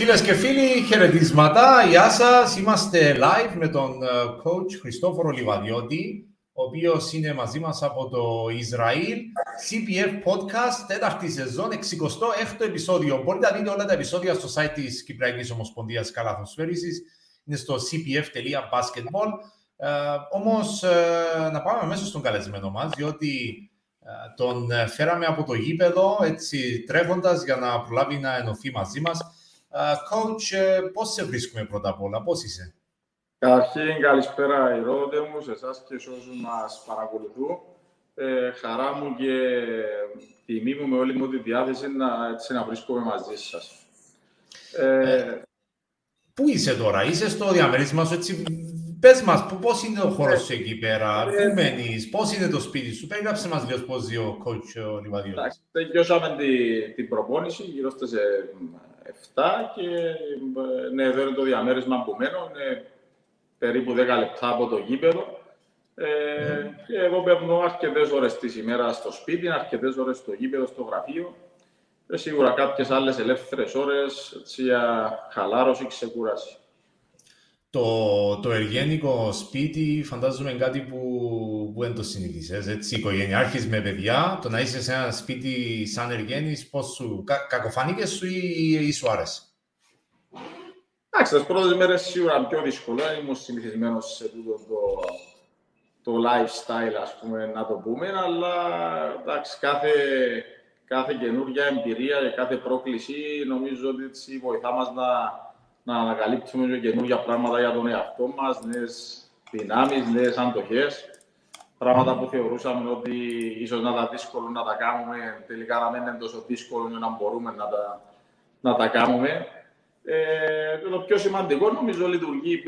Φίλες και φίλοι, χαιρετίσματα. Γεια σας. Είμαστε live με τον ε, coach Χριστόφορο Λιβαδιώτη, ο οποίος είναι μαζί μας από το Ισραήλ. CPF Podcast, τέταρτη σεζόν, 66ο επεισόδιο. Μπορείτε να δείτε όλα τα επεισόδια στο site της Κυπριακής Ομοσπονδίας Καλαθοσφαίριση. Είναι στο cpf.basketball. Ε, Όμως, ε, να πάμε μέσα στον καλεσμένο μας, διότι ε, τον φέραμε από το γήπεδο, έτσι τρέχοντας για να προλάβει να ενωθεί μαζί μας. Coach, ε, πώς σε βρίσκουμε πρώτα απ' όλα, πώς είσαι; Καταρχήν, καλησπέρα Ηρώντε μου, σε εσάς και σε όσους μας παρακολουθούν. Ε, χαρά μου και τιμή μου με όλη μου τη διάθεση να, έτσι, να βρίσκομαι μαζί σας. Ε, ε, πού είσαι τώρα, είσαι στο διαμέρισμά σου, έτσι, πες μας, πώς είναι ο χώρος σου εκεί πέρα, ε, πού μένεις, πώς είναι το σπίτι σου, περιγράψε μας λίγο πώς ζει ο coach ο Λιβαδιώτης. Εντάξει, τελειώσαμε την, την προπόνηση γύρω στις 7 και ναι, εδώ είναι το διαμέρισμα που μένω, είναι περίπου 10 λεπτά από το γήπεδο. Ε, και εγώ παίρνω αρκετές ώρες της ημέρας στο σπίτι, αρκετές ώρες στο γήπεδο, στο γραφείο. Και σίγουρα κάποιες άλλες ελεύθερες ώρες για χαλάρωση, ξεκούραση. Το, το εργένικο σπίτι φαντάζομαι κάτι που, που δεν το συνηθίσες, έτσι, οικογενειάρχης με παιδιά, το να είσαι σε ένα σπίτι σαν εργένης, πώς σου, κα, κακοφάνηκες σου ή, ή σου άρεσε; Εντάξει, τις πρώτες μέρες σίγουρα πιο δύσκολο, ήμουν συνηθισμένος σε τούτο το, το lifestyle, ας πούμε, να το πούμε, αλλά εντάξει, κάθε, κάθε καινούργια εμπειρία και κάθε πρόκληση νομίζω ότι έτσι βοηθά μας να, να ανακαλύψουμε και καινούργια πράγματα για τον εαυτό μας, νέες δυνάμεις, νέες αντοχές. Πράγματα που θεωρούσαμε ότι ίσως να τα δύσκολο να τα κάνουμε, τελικά να μην είναι τόσο δύσκολο να μπορούμε να τα, να τα κάνουμε. Ε, το πιο σημαντικό νομίζω λειτουργεί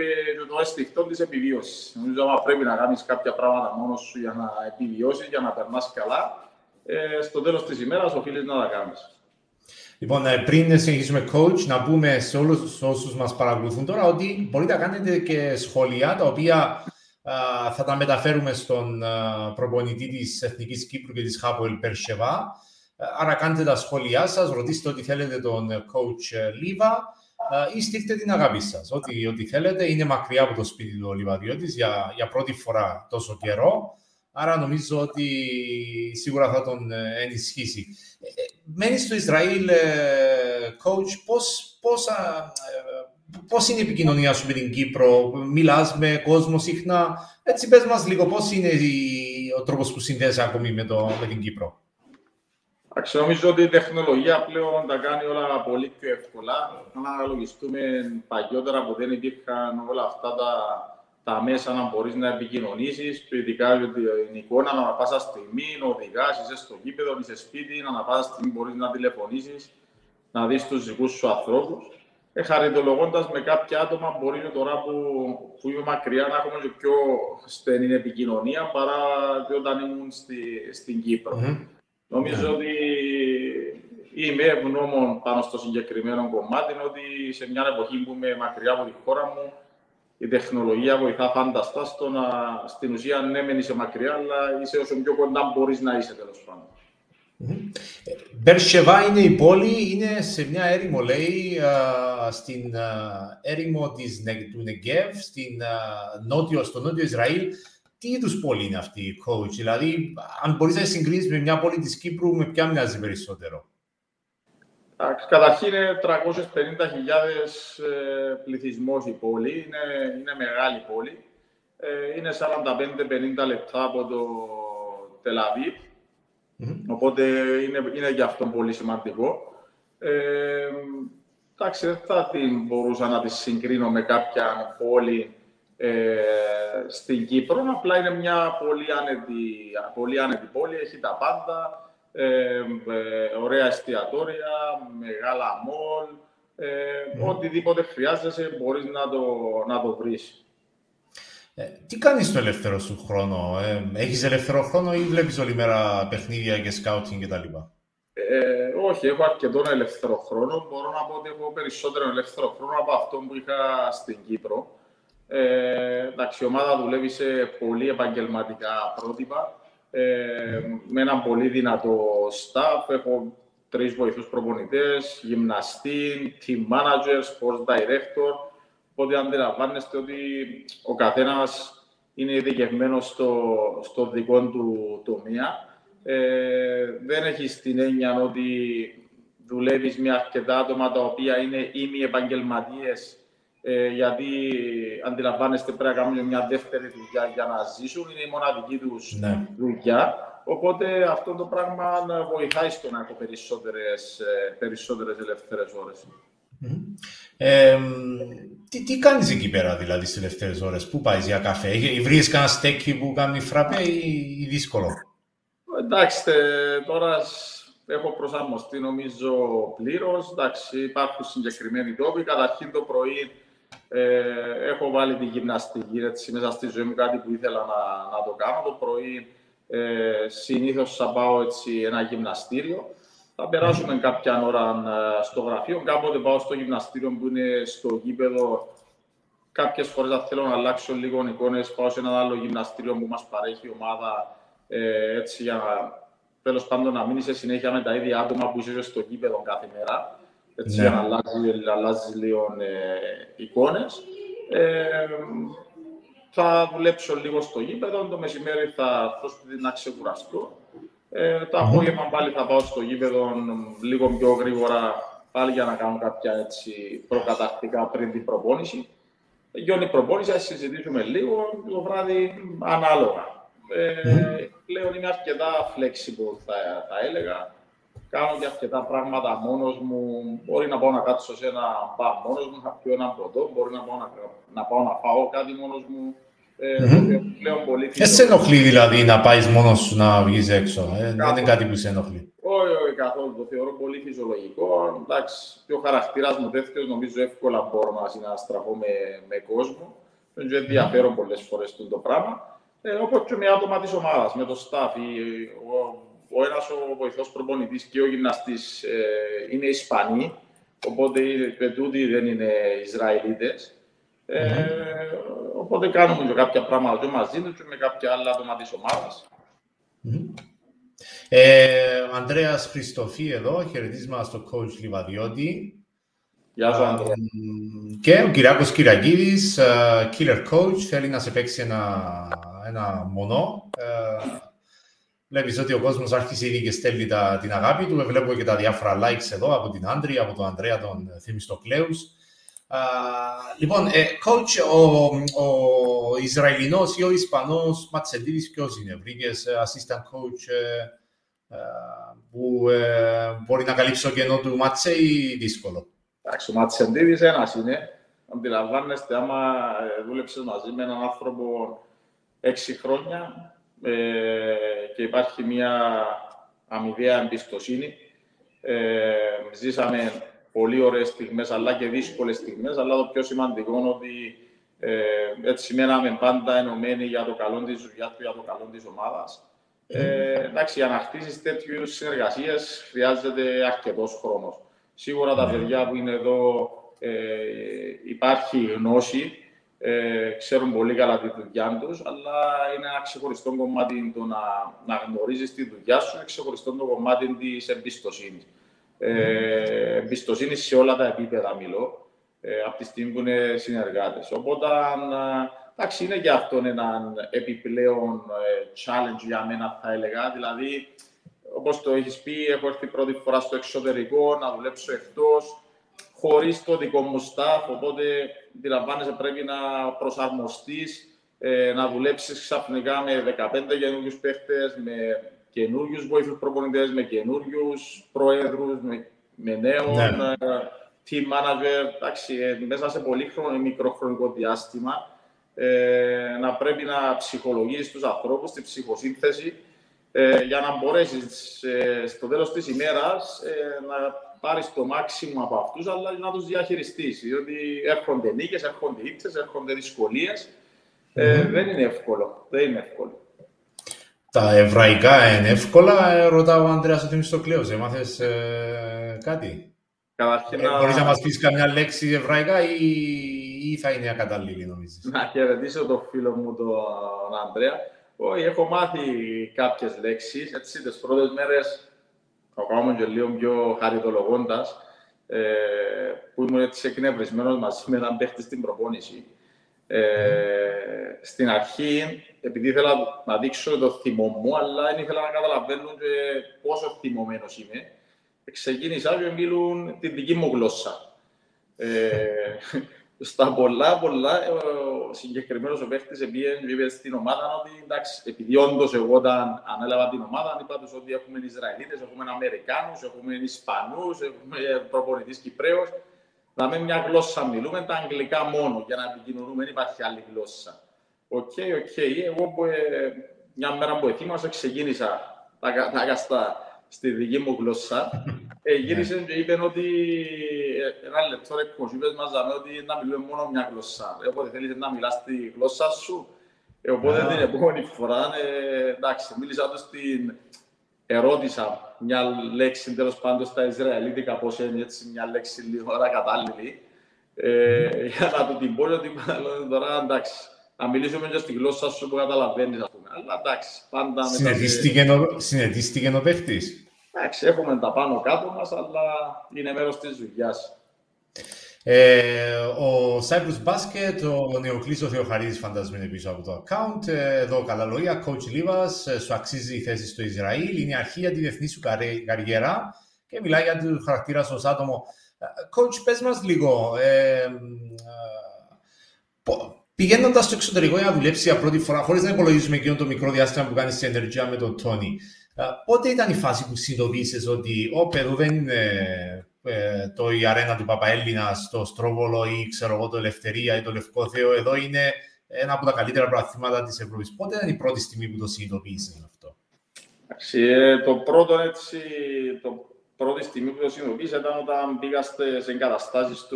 το αισθηκτό της επιβίωσης. Νομίζω ότι πρέπει να κάνεις κάποια πράγματα μόνος σου για να επιβιώσεις, για να περνάς καλά. Ε, στο τέλος της ημέρας οφείλεις να τα κάνεις. Λοιπόν, ε, πριν συνεχίσουμε coach, να πούμε σε όλους όσους μας παρακολουθούν τώρα ότι μπορείτε να κάνετε και σχόλια τα οποία θα τα μεταφέρουμε στον προπονητή της Εθνικής Κύπρου και της Χάπολ Περσεβά. Άρα κάντε τα σχόλιά σας, ρωτήστε ό,τι θέλετε τον coach ε, Λίβα ή στείλτε την αγάπη σας. Ό,τι, ό,τι θέλετε, είναι μακριά από το σπίτι του Λιβαδιώτης για, για πρώτη φορά τόσο καιρό. Άρα νομίζω ότι σίγουρα θα τον ε, ενισχύσει. Ε, ε, μένεις στο Ισραήλ, coach, πώς, πώς, πώς είναι η επικοινωνία σου με την Κύπρο, μιλάς με κόσμο συχνά; Έτσι πες μας λίγο πώς είναι ο τρόπος που συνδέεσαι ακόμη με, το, με την Κύπρο; νομίζω ότι η τεχνολογία πλέον τα κάνει όλα πολύ πιο εύκολα. Να αναλογιστούμε παλιότερα που δεν υπήρχαν όλα αυτά τα τα μέσα να μπορείς να επικοινωνήσεις, ειδικά για την εικόνα να πάσα στιγμή, να οδηγάς, είσαι στο γήπεδο, είσαι σπίτι, να πάσα στιγμή μπορείς να τηλεφωνήσεις, να δεις τους δικούς σου ανθρώπους. Ε, Χαριτολογώντας με κάποια άτομα, μπορεί τώρα που, που είμαι μακριά να έχουμε και πιο στενή επικοινωνία παρά όταν ήμουν στη, στην Κύπρο. Mm-hmm. Νομίζω yeah. ότι είμαι ευγνώμων πάνω στο συγκεκριμένο κομμάτι, ότι σε μια εποχή που είμαι μακριά από τη χώρα μου, η τεχνολογία βοηθά φανταστά στο να, στην ουσία ναι μεν είσαι μακριά, αλλά είσαι όσο πιο κοντά μπορείς να είσαι τέλος πάντων. Μπερσεβά είναι η πόλη, είναι σε μια έρημο, λέει, στην έρημο της, του Νεγκεύ, στην, νότιο, στο νότιο Ισραήλ. Τι είδους πόλη είναι αυτή η coach, δηλαδή, αν μπορείς να συγκρίνεις με μια πόλη της Κύπρου, με ποια μοιάζει περισσότερο; Καταρχήν είναι 350.000 ε, πληθυσμός η πόλη, είναι, είναι μεγάλη πόλη. Ε, είναι 45-50 λεπτά από το Τελαβίπ, οπότε είναι, είναι και αυτό πολύ σημαντικό. Ε, εντάξει, δεν θα την μπορούσα να τη συγκρίνω με κάποια πόλη ε, στην Κύπρο, απλά είναι μια πολύ άνετη, πολύ άνετη πόλη, έχει τα πάντα, ε, ε, ωραία εστιατόρια, μεγάλα μόλ, ε, οτιδήποτε χρειάζεσαι μπορείς να το, να το βρεις. Ε, τι κάνεις στο ελεύθερο σου χρόνο, ε, έχεις ελεύθερο χρόνο ή βλέπεις όλη μέρα παιχνίδια και σκάουτινγκ κτλ. Ε, όχι, έχω αρκετό ελεύθερο χρόνο. Μπορώ να πω ότι έχω περισσότερο ελεύθερο χρόνο από αυτό που είχα στην Κύπρο. Ε, εντάξει, η ομάδα δουλεύει σε πολύ επαγγελματικά πρότυπα ε, με ένα πολύ δυνατό staff. Έχω τρεις βοηθούς προπονητές, γυμναστή, team manager, sports director. Οπότε αντιλαμβάνεστε ότι ο καθένας είναι ειδικευμένος στο, στο δικό του τομέα. Ε, δεν έχεις την έννοια ότι δουλεύεις με αρκετά άτομα τα οποία είναι ήμοι επαγγελματίες ε, γιατί αντιλαμβάνεστε πρέπει να κάνουν μια δεύτερη δουλειά για να ζήσουν, είναι η μοναδική τους ναι. δουλειά. Οπότε αυτό το πράγμα βοηθάει στο να έχω περισσότερες, ε, περισσότερες ελεύθερες ώρες. Ε, τι, τι κάνεις εκεί πέρα δηλαδή στις ελεύθερες ώρες, πού πάει για καφέ, βρεις κανένα στέκι που κάνει φραπέ ή, ή δύσκολο; Εντάξει, τώρα έχω προσαρμοστεί νομίζω πλήρως. υπάρχουν συγκεκριμένοι τόποι. Καταρχήν το πρωί ε, έχω βάλει τη γυμναστική έτσι, μέσα στη ζωή μου, κάτι που ήθελα να, να το κάνω. Το πρωί ε, συνήθως θα πάω έτσι, ένα γυμναστήριο. Θα περάσουμε κάποια ώρα ε, στο γραφείο. Κάποτε πάω στο γυμναστήριο που είναι στο γήπεδο. Κάποιες φορές θα θέλω να αλλάξω λίγο εικόνες, πάω σε ένα άλλο γυμναστήριο που μας παρέχει η ομάδα ε, έτσι για τέλος πάντων να μείνει σε συνέχεια με τα ίδια άτομα που είσαι στο γήπεδο κάθε μέρα. Έτσι, ναι. για να αλλάζει, αλλάζει λίγο ε, εικόνες. Ε, θα δουλέψω λίγο στο γήπεδο, το μεσημέρι θα έρθω σπίτι να ξεκουραστώ. Ε, το απόγευμα πάλι θα πάω στο γήπεδο λίγο πιο γρήγορα, πάλι για να κάνω κάποια έτσι, προκατακτικά πριν την προπόνηση. Γιώνει η προπόνηση, θα συζητήσουμε λίγο, το βράδυ ανάλογα. Ε, πλέον είμαι αρκετά flexible, θα, θα έλεγα. Κάνω και αρκετά πράγματα μόνος μου. Μπορεί να πάω να κάτσω σε ένα μπαμ μόνος μου, να πιω ένα ποτό. Μπορεί να πάω να, να, πάω να φάω κάτι μόνος μου. Ε, mm-hmm. πλέον πολύ Δεν σε ενοχλεί δηλαδή να πάεις μόνος σου να βγεις έξω. Ε, δεν είναι κάτι που σε ενοχλεί. Όχι, όχι καθόλου. Το θεωρώ πολύ φυσιολογικό. Εντάξει, πιο χαρακτήρας μου τέτοιο, νομίζω εύκολα μπορώ να συναστραφώ με, με κόσμο. Δεν ενδιαφέρον πολλές φορές το πράγμα. Ε, Όπως και με άτομα της ομάδας, με το staff. Ο, ο ένας ο βοηθός προπονητής και ο γυμναστής ε, είναι Ισπανοί, οπότε οι πετούτοι δεν είναι Ισραηλίτες. Ε, οπότε κάνουμε και κάποια πράγματα και μαζί τους και με κάποια άλλα άτομα της ομάδας. Ε, ο Ανδρέας Χριστοφή εδώ, χαιρετίσμα στο coach Λιβαδιώτη. Γεια σου, Ανδρέα. Και ο Κυριάκος Κυριακίδης, killer coach, θέλει να σε παίξει ένα ένα μονό. Ε, Βλέπεις ότι ο κόσμος άρχισε ήδη και στέλνει τα, την αγάπη του. Βλέπω και τα διάφορα likes εδώ από την Άντρη, από τον Ανδρέα τον Θημιστοκλέους. Uh, λοιπόν, ε, coach, ο, ο Ισραηλινός ή ο Ισπανός Ματσεντίδης ποιος είναι, βρήκες ε, assistant coach ε, ε, που ε, μπορεί να καλύψει το κενό του Ματσε ή δύσκολο; Εντάξει, ο Ματσεντίδης ένας είναι. Αντιλαμβάνεστε, άμα δούλεψες μαζί με έναν άνθρωπο έξι χρόνια ε, και υπάρχει μια αμοιβαία εμπιστοσύνη. Ε, ζήσαμε πολύ ωραίες στιγμές, αλλά και δύσκολες στιγμές, αλλά το πιο σημαντικό είναι ότι ε, έτσι μέναμε πάντα ενωμένοι για το καλό της δουλειά του, για το καλό της ομάδας. Ε, εντάξει, για να χτίσεις τέτοιους είδου συνεργασίες χρειάζεται αρκετός χρόνος. Σίγουρα τα παιδιά που είναι εδώ ε, υπάρχει γνώση ε, ξέρουν πολύ καλά τη δουλειά τους, αλλά είναι ένα ξεχωριστό κομμάτι το να, να γνωρίζεις τη δουλειά σου, ένα ξεχωριστό το κομμάτι της εμπιστοσύνης. Ε, εμπιστοσύνη σε όλα τα επίπεδα μιλώ, ε, από τη στιγμή που είναι συνεργάτες. Οπότε, εντάξει, είναι και αυτό ένα επιπλέον ε, challenge για μένα, θα έλεγα. Δηλαδή, όπως το έχεις πει, έχω έρθει πρώτη φορά στο εξωτερικό, να δουλέψω εκτός, χωρίς το δικό μου staff, οπότε αντιλαμβάνεσαι πρέπει να προσαρμοστείς, ε, να δουλέψεις ξαφνικά με 15 καινούριους παίχτες, με καινούριους βοήθους προπονητές, με καινούριους προέδρους, με, με νέων ναι. Ε, team manager, εντάξει, ε, μέσα σε πολύ χρόνο, μικρό χρονικό διάστημα, ε, να πρέπει να ψυχολογήσεις τους ανθρώπους, τη ψυχοσύνθεση, ε, για να μπορέσεις ε, στο τέλος της ημέρας να πάρεις το μάξιμο από αυτούς, αλλά να τους διαχειριστείς. Διότι έρχονται νίκες, έρχονται ήττες, έρχονται δυσκολίες. Ε, δεν είναι εύκολο. Δεν είναι εύκολο. Τα εβραϊκά είναι εύκολα, ε, ρωτάω ο Ανδρέας ότι στο κλαίος. Έμαθες ε, κάτι; Καταρχήν ε, να... Μπορείς να μας πεις καμιά λέξη εβραϊκά ή, ή θα είναι ακατάλληλη νομίζεις; Να χαιρετήσω τον φίλο μου τον Ανδρέα. Όχι, έχω μάθει κάποιες λέξεις. Έτσι, τις πρώτες μέρες ακόμα και λίγο πιο χαριτολογώντας, ε, που ήμουν έτσι εκνευρισμένος μαζί με έναν παίχτη στην προπόνηση. Ε, στην αρχή, επειδή ήθελα να δείξω το θυμό μου, αλλά δεν ήθελα να καταλαβαίνω πόσο θυμωμένος είμαι, ξεκίνησα και μιλούν τη δική μου γλώσσα. Ε, στα πολλά, πολλά, ο συγκεκριμένος ο παίχτης είπε στην ομάδα ότι εντάξει, επειδή όντως εγώ όταν ανέλαβα την ομάδα, είπα τους ότι έχουμε Ισραηλίτες, έχουμε Αμερικάνους, έχουμε Ισπανούς, έχουμε προπονητής Κυπρέος. Να με μια γλώσσα μιλούμε, τα αγγλικά μόνο για να επικοινωνούμε, δεν υπάρχει άλλη γλώσσα. OK, okay, OK. Okay. Εγώ ε, μια μέρα που ετοίμασα, ξεκίνησα τα, τα αγαστά στη δική μου γλώσσα. Ε, γύρισε και είπε ότι ε, ένα λεπτό ρε coach, είπες μας ότι να μιλούμε μόνο μια γλώσσα. Ε, οπότε θέλεις να μιλάς τη γλώσσα σου. Ε, οπότε την επόμενη φορά, ε, εντάξει, μίλησα τους στην... Ερώτησα μια λέξη τέλος πάντων στα Ισραηλίτικα, πώς είναι έτσι μια λέξη λίγο κατάλληλη. Ε, για να του την πω ότι τώρα εντάξει, να μιλήσουμε και στη γλώσσα σου που καταλαβαίνεις, ας πούμε. Αλλά εντάξει, πάντα... Συνετίστηκε ο παίχτης. Εντάξει, έχουμε τα πάνω κάτω μας, αλλά είναι μέρος της δουλειάς. Ε, ο Cyprus Basket, ο Νεοκλής ο Θεοχαρίδης φαντασμένο πίσω από το account. Ε, εδώ καλά λόγια, coach Λίβας, ε, σου αξίζει η θέση στο Ισραήλ. Είναι η αρχή για τη διεθνή σου καριέρα και μιλάει για το χαρακτήρα σου ως άτομο. Ε, coach, πες μας λίγο, ε, πηγαίνοντας στο εξωτερικό για να δουλέψει για πρώτη φορά, χωρίς να υπολογίζουμε εκείνο το μικρό διάστημα που κάνεις στην ενεργεία με τον Τόνι, πότε ήταν η φάση που συνειδητοποίησες ότι ο Περού δεν είναι ε, το η αρένα του Παπαέλληνα, το Στρόβολο ή ξέρω εγώ το Ελευθερία ή το Λευκό Θεό, εδώ είναι ένα από τα καλύτερα προαθήματα της Ευρώπης. Πότε ήταν η πρώτη στιγμή που το συνειδητοποίησες αυτό; Ε, το πρώτο έτσι, το πρώτη στιγμή που το συνειδητοποίησε ήταν όταν πήγα σε εγκαταστάσεις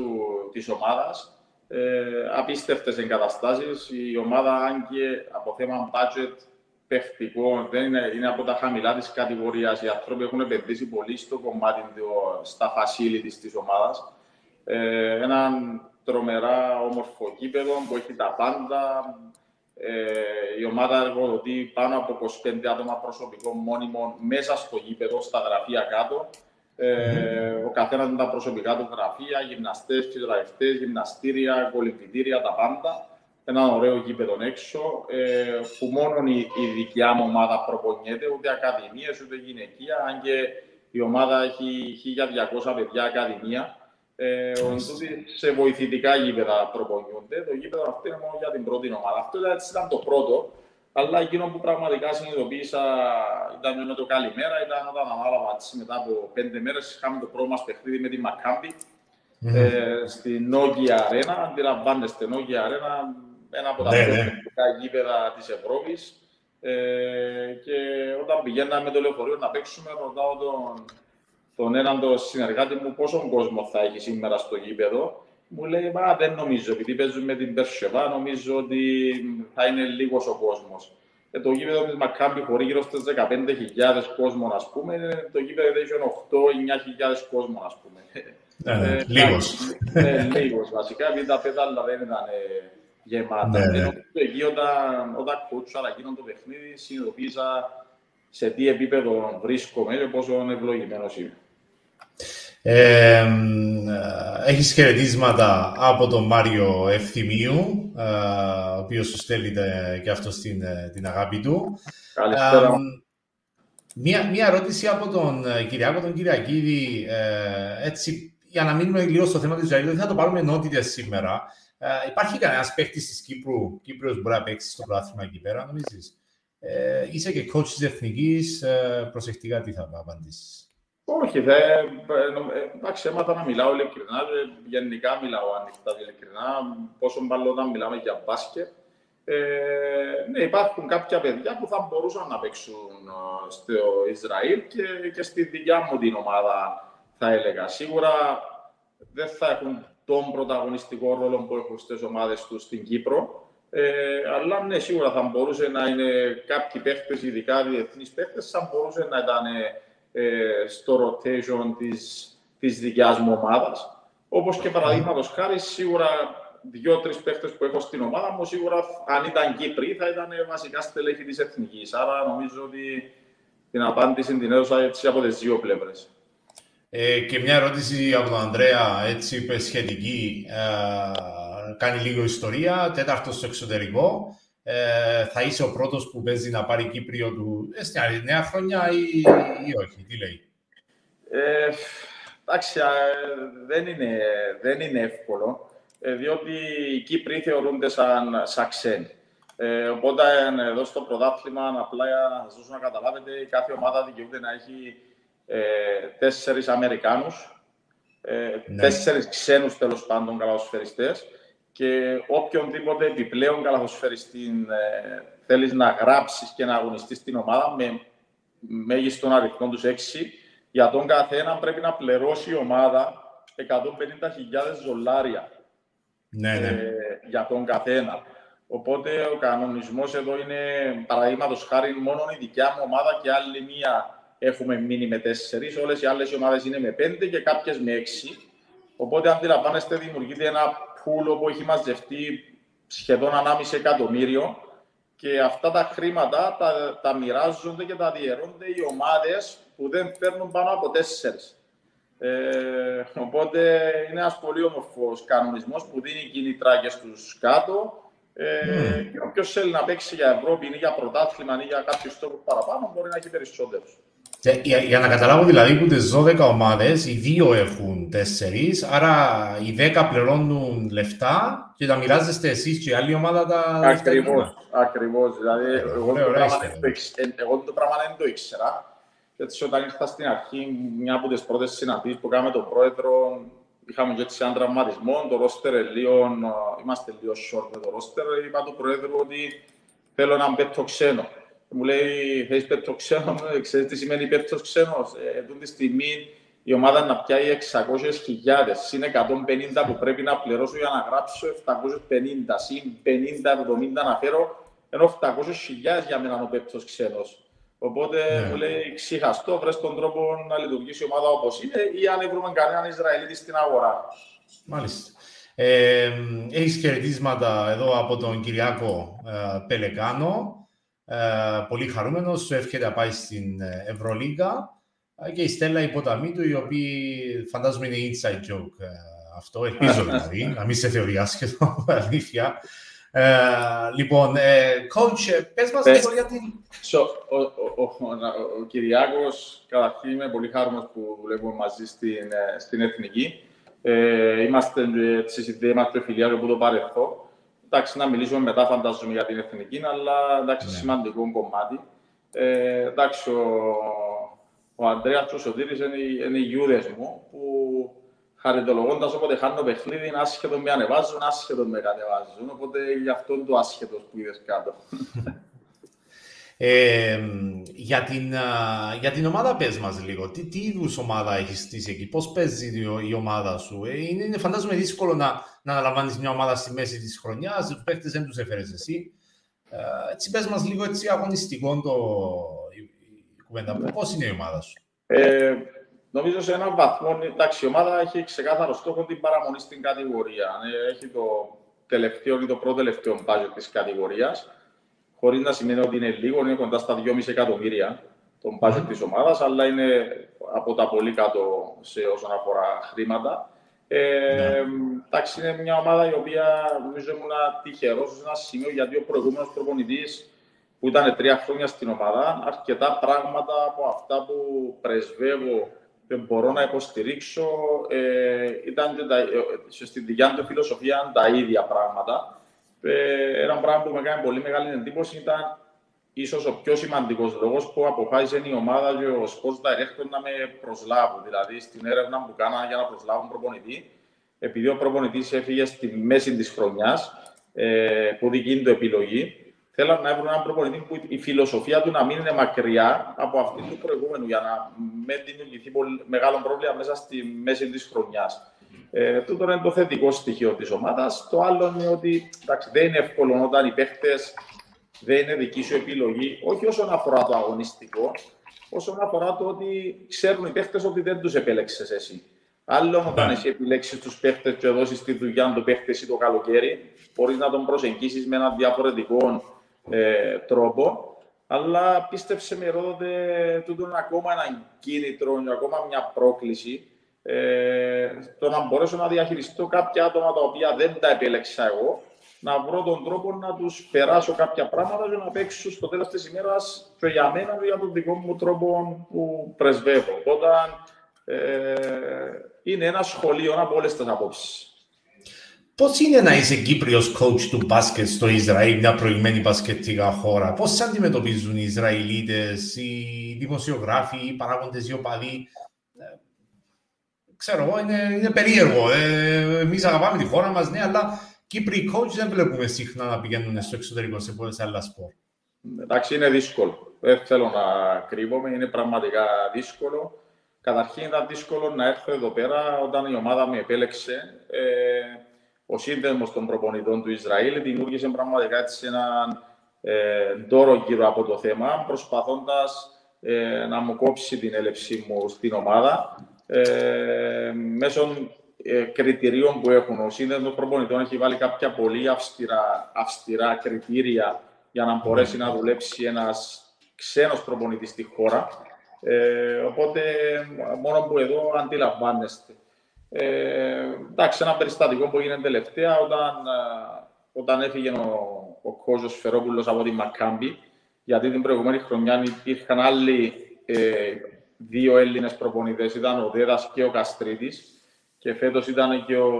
της ομάδας ε, απίστευτες εγκαταστάσεις. Η ομάδα, αν και από θέμα budget παιχτικό, δεν είναι, είναι από τα χαμηλά της κατηγορίας. Οι άνθρωποι έχουν επενδύσει πολύ στο κομμάτι, στα facilities της ομάδας. Ε, έναν τρομερά όμορφο κήπεδο που έχει τα πάντα. Ε, η ομάδα εργοδοτεί πάνω από 25 άτομα προσωπικών μόνιμων μέσα στο γήπεδο, στα γραφεία κάτω. Ε, ο καθένας με τα προσωπικά του γραφεία, γυμναστές, φυσιογραφιστέ, γυμναστήρια, κολυμβητήρια, τα πάντα. Ένα ωραίο γήπεδο έξω, ε, που μόνο η, η δικιά μου ομάδα προπονιέται, ούτε ακαδημίες, ούτε γυναικεία, αν και η ομάδα έχει 1200 παιδιά ακαδημία. Ε, σε βοηθητικά γήπεδα προπονιούνται. Το γήπεδο αυτό είναι μόνο για την πρώτη ομάδα. Αυτό ήταν το πρώτο. Αλλά εκείνο που πραγματικά συνειδητοποίησα ήταν με το καλημέρα, ήταν όταν ανάλαβα μετά από πέντε μέρες. Είχαμε το πρώτο μας παιχνίδι με τη Μακάμπη mm. ε, στη Nokia Arena. Αντιλαμβάνεστε, Nokia Arena, ένα από τα ναι, πιο ναι. γήπεδα της Ευρώπης. Ε, και όταν πηγαίναμε με το λεωφορείο να παίξουμε, ρωτάω τον, τον έναν τον συνεργάτη μου πόσο κόσμο θα έχει σήμερα στο γήπεδο. Μου λέει, μα δεν νομίζω, επειδή παίζουν με την Περσεβά, νομίζω ότι θα είναι λίγος ο κόσμος. Ε, το γήπεδο της Μακάμπη χωρί γύρω στις 15.000 κόσμο, ας πούμε. Το γήπεδο έχει 8-9.000 κόσμο, ας πούμε. Ναι, ναι, λίγος. Ε, λίγος, βασικά, επειδή τα πέταλα δεν ήταν ε, γεμάτα. Ναι, ναι. Εκεί όταν, όταν αλλά εκείνο το παιχνίδι, συνειδητοποίησα σε τι επίπεδο βρίσκομαι και πόσο ευλογημένος είμαι. Ε, έχεις χαιρετίσματα από τον Μάριο Ευθυμίου, ε, ο οποίος σου στέλνει και αυτό την, ε, την αγάπη του. Καλησπέρα. μία, μία ερώτηση από τον Κυριάκο, τον Κυριακίδη, έτσι, για να μείνουμε λίγο στο θέμα του Ισραήλ, δεν θα το πάρουμε ενότητα σήμερα. Ε, υπάρχει κανένας παίχτη της Κύπρου, Κύπρο μπορεί να παίξει στο πλάθημα εκεί πέρα, νομίζεις; Ε, είσαι και coach της Εθνικής, προσεκτικά τι θα απαντήσεις; Όχι, δε, εντάξει, έμαθα να μιλάω ειλικρινά. Γενικά μιλάω ανοιχτά και ειλικρινά. Πόσο μάλλον όταν μιλάμε για μπάσκετ. Ε, ναι, υπάρχουν κάποια παιδιά που θα μπορούσαν να παίξουν ε, στο Ισραήλ και, και στη δικιά μου την ομάδα, θα έλεγα. Σίγουρα δεν θα έχουν τον πρωταγωνιστικό ρόλο που έχουν στις ομάδες τους στην Κύπρο. Ε, αλλά ναι, σίγουρα θα μπορούσε να είναι κάποιοι παίχτες, ειδικά διεθνείς παίχτες, θα μπορούσε να ήταν ε, στο rotation της, της δικιάς μου ομάδας. Όπως και παραδείγματος χάρη, σίγουρα δύο-τρεις παίχτες που έχω στην ομάδα μου, σίγουρα αν ήταν Κύπροι θα ήταν βασικά στελέχη της εθνικής. Άρα νομίζω ότι την απάντηση την έδωσα έτσι από τις δύο πλευρές. Ε, και μια ερώτηση από τον Ανδρέα, έτσι είπε σχετική, ε, κάνει λίγο ιστορία, τέταρτο στο εξωτερικό. Ε, θα είσαι ο πρώτος που παίζει να πάρει Κύπριο του ε, στην νέα χρονιά ή, ή όχι, τι λέει; Ε, εντάξει, δεν είναι, δεν είναι εύκολο, ε, διότι οι Κύπροι θεωρούνται σαν, σαν ξένοι. Ε, οπότε εδώ στο πρωτάθλημα, απλά να σας να καταλάβετε, κάθε ομάδα δικαιούται να έχει ε, τέσσερις Αμερικάνους, ε, ναι. τέσσερις ξένους τέλος πάντων καλαθοσφαιριστές και οποιονδήποτε επιπλέον καλαθοσφαιριστή ε, θέλεις να γράψεις και να αγωνιστείς στην ομάδα με μέγιστον αριθμό τους έξι, για τον καθένα πρέπει να πληρώσει η ομάδα 150.000 δολάρια ναι, ναι. Ε, για τον καθένα. Οπότε ο κανονισμός εδώ είναι παραδείγματος χάρη μόνο η δικιά μου ομάδα και άλλη μία έχουμε μείνει με τέσσερις. Όλες οι άλλες ομάδες είναι με πέντε και κάποιες με έξι. Οπότε, αντιλαμβάνεστε, δημιουργείται ένα πούλο που έχει μαζευτεί σχεδόν 1,5 εκατομμύριο και αυτά τα χρήματα τα, τα μοιράζονται και τα διαιρώνται οι ομάδες που δεν παίρνουν πάνω από τέσσερις. Ε, οπότε είναι ένας πολύ όμορφος κανονισμός που δίνει κίνητρα και στους κάτω ε, mm. Και όποιος θέλει να παίξει για Ευρώπη ή για πρωτάθλημα ή για κάποιο στόχο παραπάνω μπορεί να έχει περισσότερους. Για, για, να καταλάβω δηλαδή που τις 12 ομάδες, οι δύο έχουν 4, άρα οι 10 πληρώνουν λεφτά και τα μοιράζεστε εσείς και η άλλη ομάδα τα. Ακριβώς. Ακριβώς. Δηλαδή, ε, εγώ, το πράγμα το, εγώ το πράγμα δεν το ήξερα. Έτσι, όταν ήρθα στην αρχή, μια από τις πρώτες συναντήσεις που κάναμε τον πρόεδρο, είχαμε και έτσι έναν τραυματισμό, το ρόστερ λίγο, είμαστε λίγο short με το ρόστερ, είπα του Προέδρου ότι θέλω έναν πέτο ξένο. Μου λέει, θέλεις πέτο ξένο, ε, ξέρεις τι σημαίνει πέτο ξένο. Ε, Εδώ τη στιγμή η ομάδα να πιάει 600 χιλιάδες, είναι 150 που πρέπει να πληρώσω για να γράψω 750, συν 50-70 να φέρω, ενώ 800 χιλιάδες για μένα ο πέτος ξένος. Οπότε ναι. μου λέει ξεχαστό, βρες τον τρόπο να λειτουργήσει η ομάδα όπως είναι ή αν βρούμε κανέναν Ισραηλίτη στην αγορά. Μάλιστα. Ε, έχεις χαιρετίσματα εδώ από τον Κυριάκο ε, Πελεκάνο. Ε, πολύ χαρούμενος, σου εύχεται να πάει στην Ευρωλίγα ε, και η Στέλλα υποταμή του, η οποία φαντάζομαι είναι inside joke ε, αυτό, ελπίζω δηλαδή, να μην σε θεωρεί άσχετο, αλήθεια. Ε, λοιπόν, ε, coach, ε, πες μας λίγο για την... So, ο, ο, ο, ο, Κυριάκος, καταρχήν είμαι πολύ χάρμος που δουλεύουμε μαζί στην, στην Εθνική. Ε, είμαστε έτσι, είμαστε φιλιάροι από το παρελθόν. Εντάξει, να μιλήσουμε μετά, φαντάζομαι, για την Εθνική, αλλά εντάξει, ναι. σημαντικό κομμάτι. Ε, εντάξει, ο, ο Αντρέας ο Σωτήρης είναι, είναι οι γιούδες μου, που χαριτολογώντας όποτε χάνω παιχνίδι, είναι άσχετο με ανεβάζουν, άσχετο με κατεβάζουν. Οπότε γι' αυτό είναι το άσχετος που είδες κάτω. Ε, για, την, για την ομάδα πες μας λίγο. Τι, τι είδους ομάδα έχεις στήσει εκεί, πώς παίζει η ομάδα σου. Ε, είναι, είναι φαντάζομαι δύσκολο να, να αναλαμβάνεις μια ομάδα στη μέση της χρονιάς, τους παίχτες δεν τους έφερες εσύ. Ε, έτσι πες μας λίγο έτσι αγωνιστικό το, η, η κουβέντα. Πώς είναι η ομάδα σου; Ε, Νομίζω σε έναν βαθμό, εντάξει, η ομάδα έχει ξεκάθαρο στόχο την παραμονή στην κατηγορία. Ε, έχει το τελευταίο ή το πρώτο τελευταίο μπάζετ της κατηγορίας. Χωρίς να σημαίνει ότι είναι λίγο, είναι κοντά στα 2,5 εκατομμύρια το μπάζετ της ομάδας, αλλά είναι από τα πολύ κάτω σε όσον αφορά χρήματα. Ε, ναι. Εντάξει, είναι μια ομάδα η οποία νομίζω ήμουν τυχερός σε ένα σημείο γιατί ο προηγούμενος προπονητής που ήταν τρία χρόνια στην ομάδα, αρκετά πράγματα από αυτά που πρεσβεύω δεν μπορώ να υποστηρίξω ε, ήταν τα, ε, στην δικιά του φιλοσοφία τα ίδια πράγματα. Ε, ένα πράγμα που με έκανε πολύ μεγάλη εντύπωση ήταν ίσως ο πιο σημαντικός λόγος που αποφάσισε η ομάδα και ο sports director να με προσλάβουν. Δηλαδή στην έρευνα που κάνανε για να προσλάβουν προπονητή, επειδή ο προπονητής έφυγε στη μέση της χρονιάς, ε, που δική του επιλογή, θέλαν να βρουν έναν προπονητή που η φιλοσοφία του να μην είναι μακριά από αυτή του προηγούμενου, για να μην δημιουργηθεί μεγάλο πρόβλημα μέσα στη μέση της χρονιάς. Ε, τούτο είναι το θετικό στοιχείο της ομάδας. Το άλλο είναι ότι εντάξει, δεν είναι εύκολο όταν οι παίχτε δεν είναι δική σου επιλογή, όχι όσον αφορά το αγωνιστικό, όσον αφορά το ότι ξέρουν οι παίχτε ότι δεν τους επέλεξες εσύ. Άλλο όταν ναι. εσύ επιλέξεις τους παίχτε και δώσεις τη δουλειά του παίχτε το καλοκαίρι, μπορείς να τον προσεγγίσεις με έναν διαφορετικό ε, τρόπο. Αλλά πίστεψε με ρόδοτε τούτο είναι ακόμα ένα κίνητρο, ακόμα μια πρόκληση. Ε, το να μπορέσω να διαχειριστώ κάποια άτομα τα οποία δεν τα επέλεξα εγώ, να βρω τον τρόπο να τους περάσω κάποια πράγματα για να παίξω στο τέλος της ημέρας και για μένα για τον δικό μου τρόπο που πρεσβεύω. Οπότε ε, είναι ένα σχολείο από όλες τις απόψεις. Πώς είναι να είσαι Κύπριος coach του μπάσκετ στο Ισραήλ, μια προηγμένη μπασκετικά χώρα, Πώς αντιμετωπίζουν οι Ισραηλίτες, οι δημοσιογράφοι, οι παράγοντες, οι οπαδοί; Ε, ξέρω εγώ, είναι, είναι περίεργο. Ε, Εμείς αγαπάμε τη χώρα μας, ναι, αλλά Κύπροι coach δεν βλέπουμε συχνά να πηγαίνουν στο εξωτερικό σε πολλές άλλα σπορ. Εντάξει, είναι δύσκολο. Δεν θέλω να κρύβομαι, είναι πραγματικά δύσκολο. Καταρχήν ήταν δύσκολο να έρθω εδώ πέρα όταν η ομάδα μου επέλεξε. Ε, ο σύνδεσμος των προπονητών του Ισραήλ δημιούργησε πραγματικά έτσι έναν ε, δώρο γύρω από το θέμα, προσπαθώντας ε, να μου κόψει την έλευσή μου στην ομάδα ε, μέσω ε, κριτηρίων που έχουν. Ο σύνδεσμος προπονητών έχει βάλει κάποια πολύ αυστηρά, αυστηρά κριτήρια για να μπορέσει να δουλέψει ένας ξένος προπονητής στη χώρα. Ε, οπότε, μόνο που εδώ αντιλαμβάνεστε. Ε, εντάξει, ένα περιστατικό που έγινε τελευταία όταν, ε, όταν έφυγε ο, ο Κόζος Φερόπουλος από τη Μακάμπη, γιατί την προηγούμενη χρονιά υπήρχαν άλλοι ε, δύο Έλληνες προπονητές, ήταν ο Δέδας και ο Καστρίτης και φέτος ήταν και ο,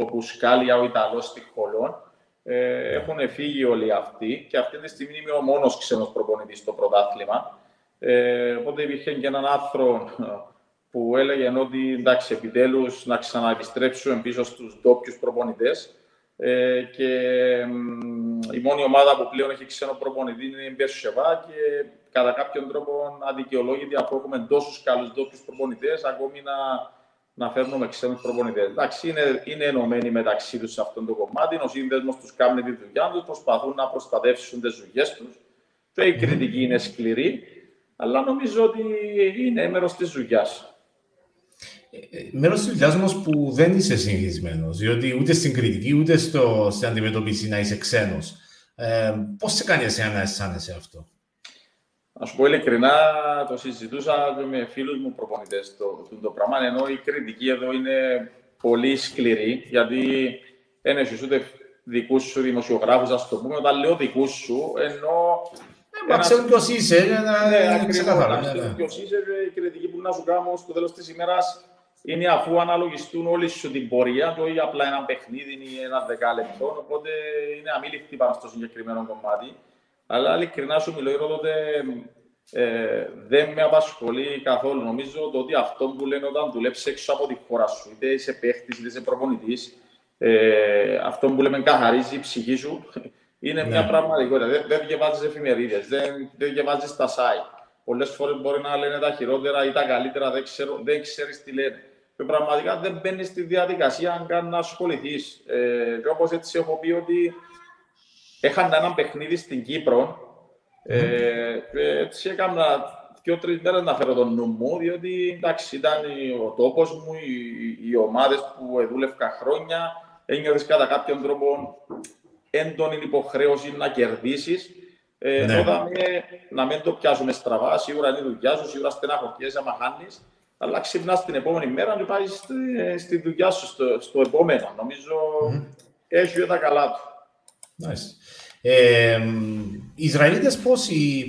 ο Πουσκάλια, ο Ιταλός στη Χολόν. Ε, έχουν φύγει όλοι αυτοί και αυτή τη στιγμή είμαι ο μόνος ξένος προπονητής στο πρωτάθλημα. Ε, οπότε υπήρχε και έναν άνθρωπο που έλεγε ότι εντάξει, επιτέλους να ξαναεπιστρέψουμε πίσω στους ντόπιους προπονητές. Ε, και η μόνη ομάδα που πλέον έχει ξένο προπονητή είναι η Μπερσεβά και κατά κάποιον τρόπο αδικαιολόγητη αφού έχουμε τόσους καλούς ντόπιους προπονητές, ακόμη να, να φέρνουμε ξένου προπονητές. Εντάξει, είναι, είναι ενωμένοι μεταξύ τους σε αυτό το κομμάτι. Ο σύνδεσμος τους κάνει τη δουλειά τους, προσπαθούν να προστατεύσουν τις δουλειέ τους. Και η κριτική είναι σκληρή, αλλά νομίζω ότι είναι μέρος της δουλειάς. Μέρος της δουλειάς μας που δεν είσαι συνηθισμένος, διότι ούτε στην κριτική ούτε στο, στην αντιμετώπιση να είσαι ξένος. Ε, Πώς σε κάνει εσένα να αισθάνεσαι αυτό, Α σου πω ειλικρινά, το συζητούσα με φίλους μου προπονητές το, το, το πράγμα. Ενώ η κριτική εδώ είναι πολύ σκληρή, γιατί δεν έχει ούτε δικούς σου δημοσιογράφους, ας το πούμε. Όταν λέω δικούς σου, ενώ. Ε, μα ξέρουν ποιος είσαι, ναι, ξεκαθαρά. Ναι, ναι. Ποιος είσαι, η κριτική που να σου κάνω στο τέλος της ημέρας είναι αφού αναλογιστούν όλοι σου την πορεία του ή απλά ένα παιχνίδι ή ένα δεκάλεπτο. Οπότε είναι αμήλικτη πάνω στο συγκεκριμένο κομμάτι. Αλλά ειλικρινά σου μιλώ, τότε ε, δεν με απασχολεί καθόλου. Νομίζω το ότι αυτό που λένε όταν δουλέψεις έξω από τη χώρα σου, είτε είσαι παίχτης είτε είσαι προπονητής, ε, αυτό που λέμε καθαρίζει η ψυχή σου, είναι ναι. μια πραγματικότητα. Δεν, δεν διαβάζεις εφημερίδες, δεν, δεν διαβάζεις τα site. Πολλές φορές μπορεί να λένε τα χειρότερα ή τα καλύτερα, δεν, ξέρω, δεν ξέρεις τι λένε και πραγματικά δεν μπαίνεις στη διαδικασία αν καν να ασχοληθείς. Ε, και όπως έτσι έχω πει ότι έχανα ένα παιχνίδι στην Κύπρο. Ε, έτσι έκανα δύο-τρεις μέρες να φέρω τον νου μου, διότι εντάξει, ήταν ο τόπος μου, οι, οι ομάδες που δούλευκα χρόνια. Ένιωθες κατά κάποιον τρόπο έντονη υποχρέωση να κερδίσεις. Ε, ναι. Όταν, να μην το πιάσουμε στραβά, σίγουρα είναι η δουλειά σου, σίγουρα στεναχωριέσαι άμα χάνεις αλλά ξυπνάς την επόμενη μέρα και πάει στη, στη δουλειά σου, στο, στο επόμενο. Νομίζω mm. έχει τα καλά του. Nice. Ε, οι Ισραηλίτες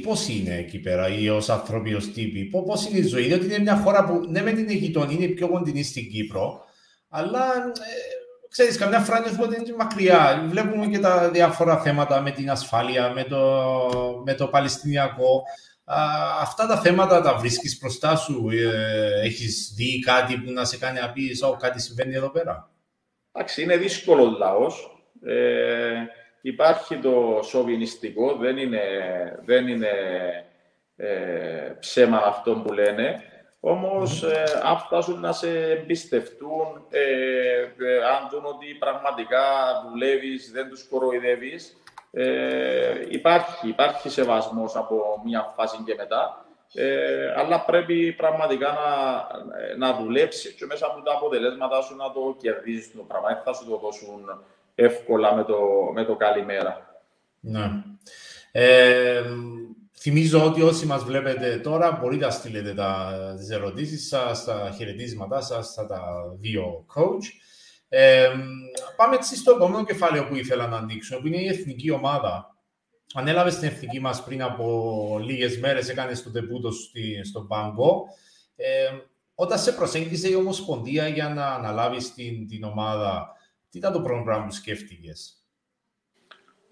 πώς, είναι εκεί πέρα ή ως άνθρωποι, ως τύποι, πώς, είναι η ζωή, διότι είναι μια χώρα που ναι μεν είναι γειτονή, είναι πιο κοντινή στην Κύπρο, αλλά ε, ξέρεις, καμιά φορά νιώθουμε ότι είναι μακριά. Βλέπουμε και τα διάφορα θέματα με την ασφάλεια, με το, με το Παλαιστινιακό αυτά τα θέματα τα βρίσκεις μπροστά σου, ε, έχεις δει κάτι που να σε κάνει να πεις «Ω, κάτι συμβαίνει εδώ πέρα». Εντάξει, είναι δύσκολος λαός. Ε, υπάρχει το σοβινιστικό, δεν είναι, δεν είναι ε, ψέμα αυτό που λένε. Όμως, ε, αν φτάσουν να σε εμπιστευτούν, ε, ε, αν δουν ότι πραγματικά δουλεύεις, δεν τους κοροϊδεύεις, ε, υπάρχει, υπάρχει σεβασμός από μια φάση και μετά, ε, αλλά πρέπει πραγματικά να, να δουλέψεις και μέσα από τα αποτελέσματα σου να το κερδίσει το πράγμα. Δεν θα σου το δώσουν εύκολα με το, με το καλημέρα. Ναι. Ε, θυμίζω ότι όσοι μας βλέπετε τώρα μπορείτε να στείλετε τα, τις ερωτήσεις σας, τα χαιρετίσματά σας, στα τα δύο coach. Ε, πάμε έτσι στο επόμενο κεφάλαιο που ήθελα να ανοίξω, που είναι η εθνική ομάδα. Ανέλαβε την εθνική μας πριν από λίγες μέρες, έκανες το τεπούτο στον Πάγκο. Ε, όταν σε προσέγγισε η Ομοσπονδία για να αναλάβεις την, την ομάδα, τι ήταν το πρώτο πράγμα που σκέφτηκες;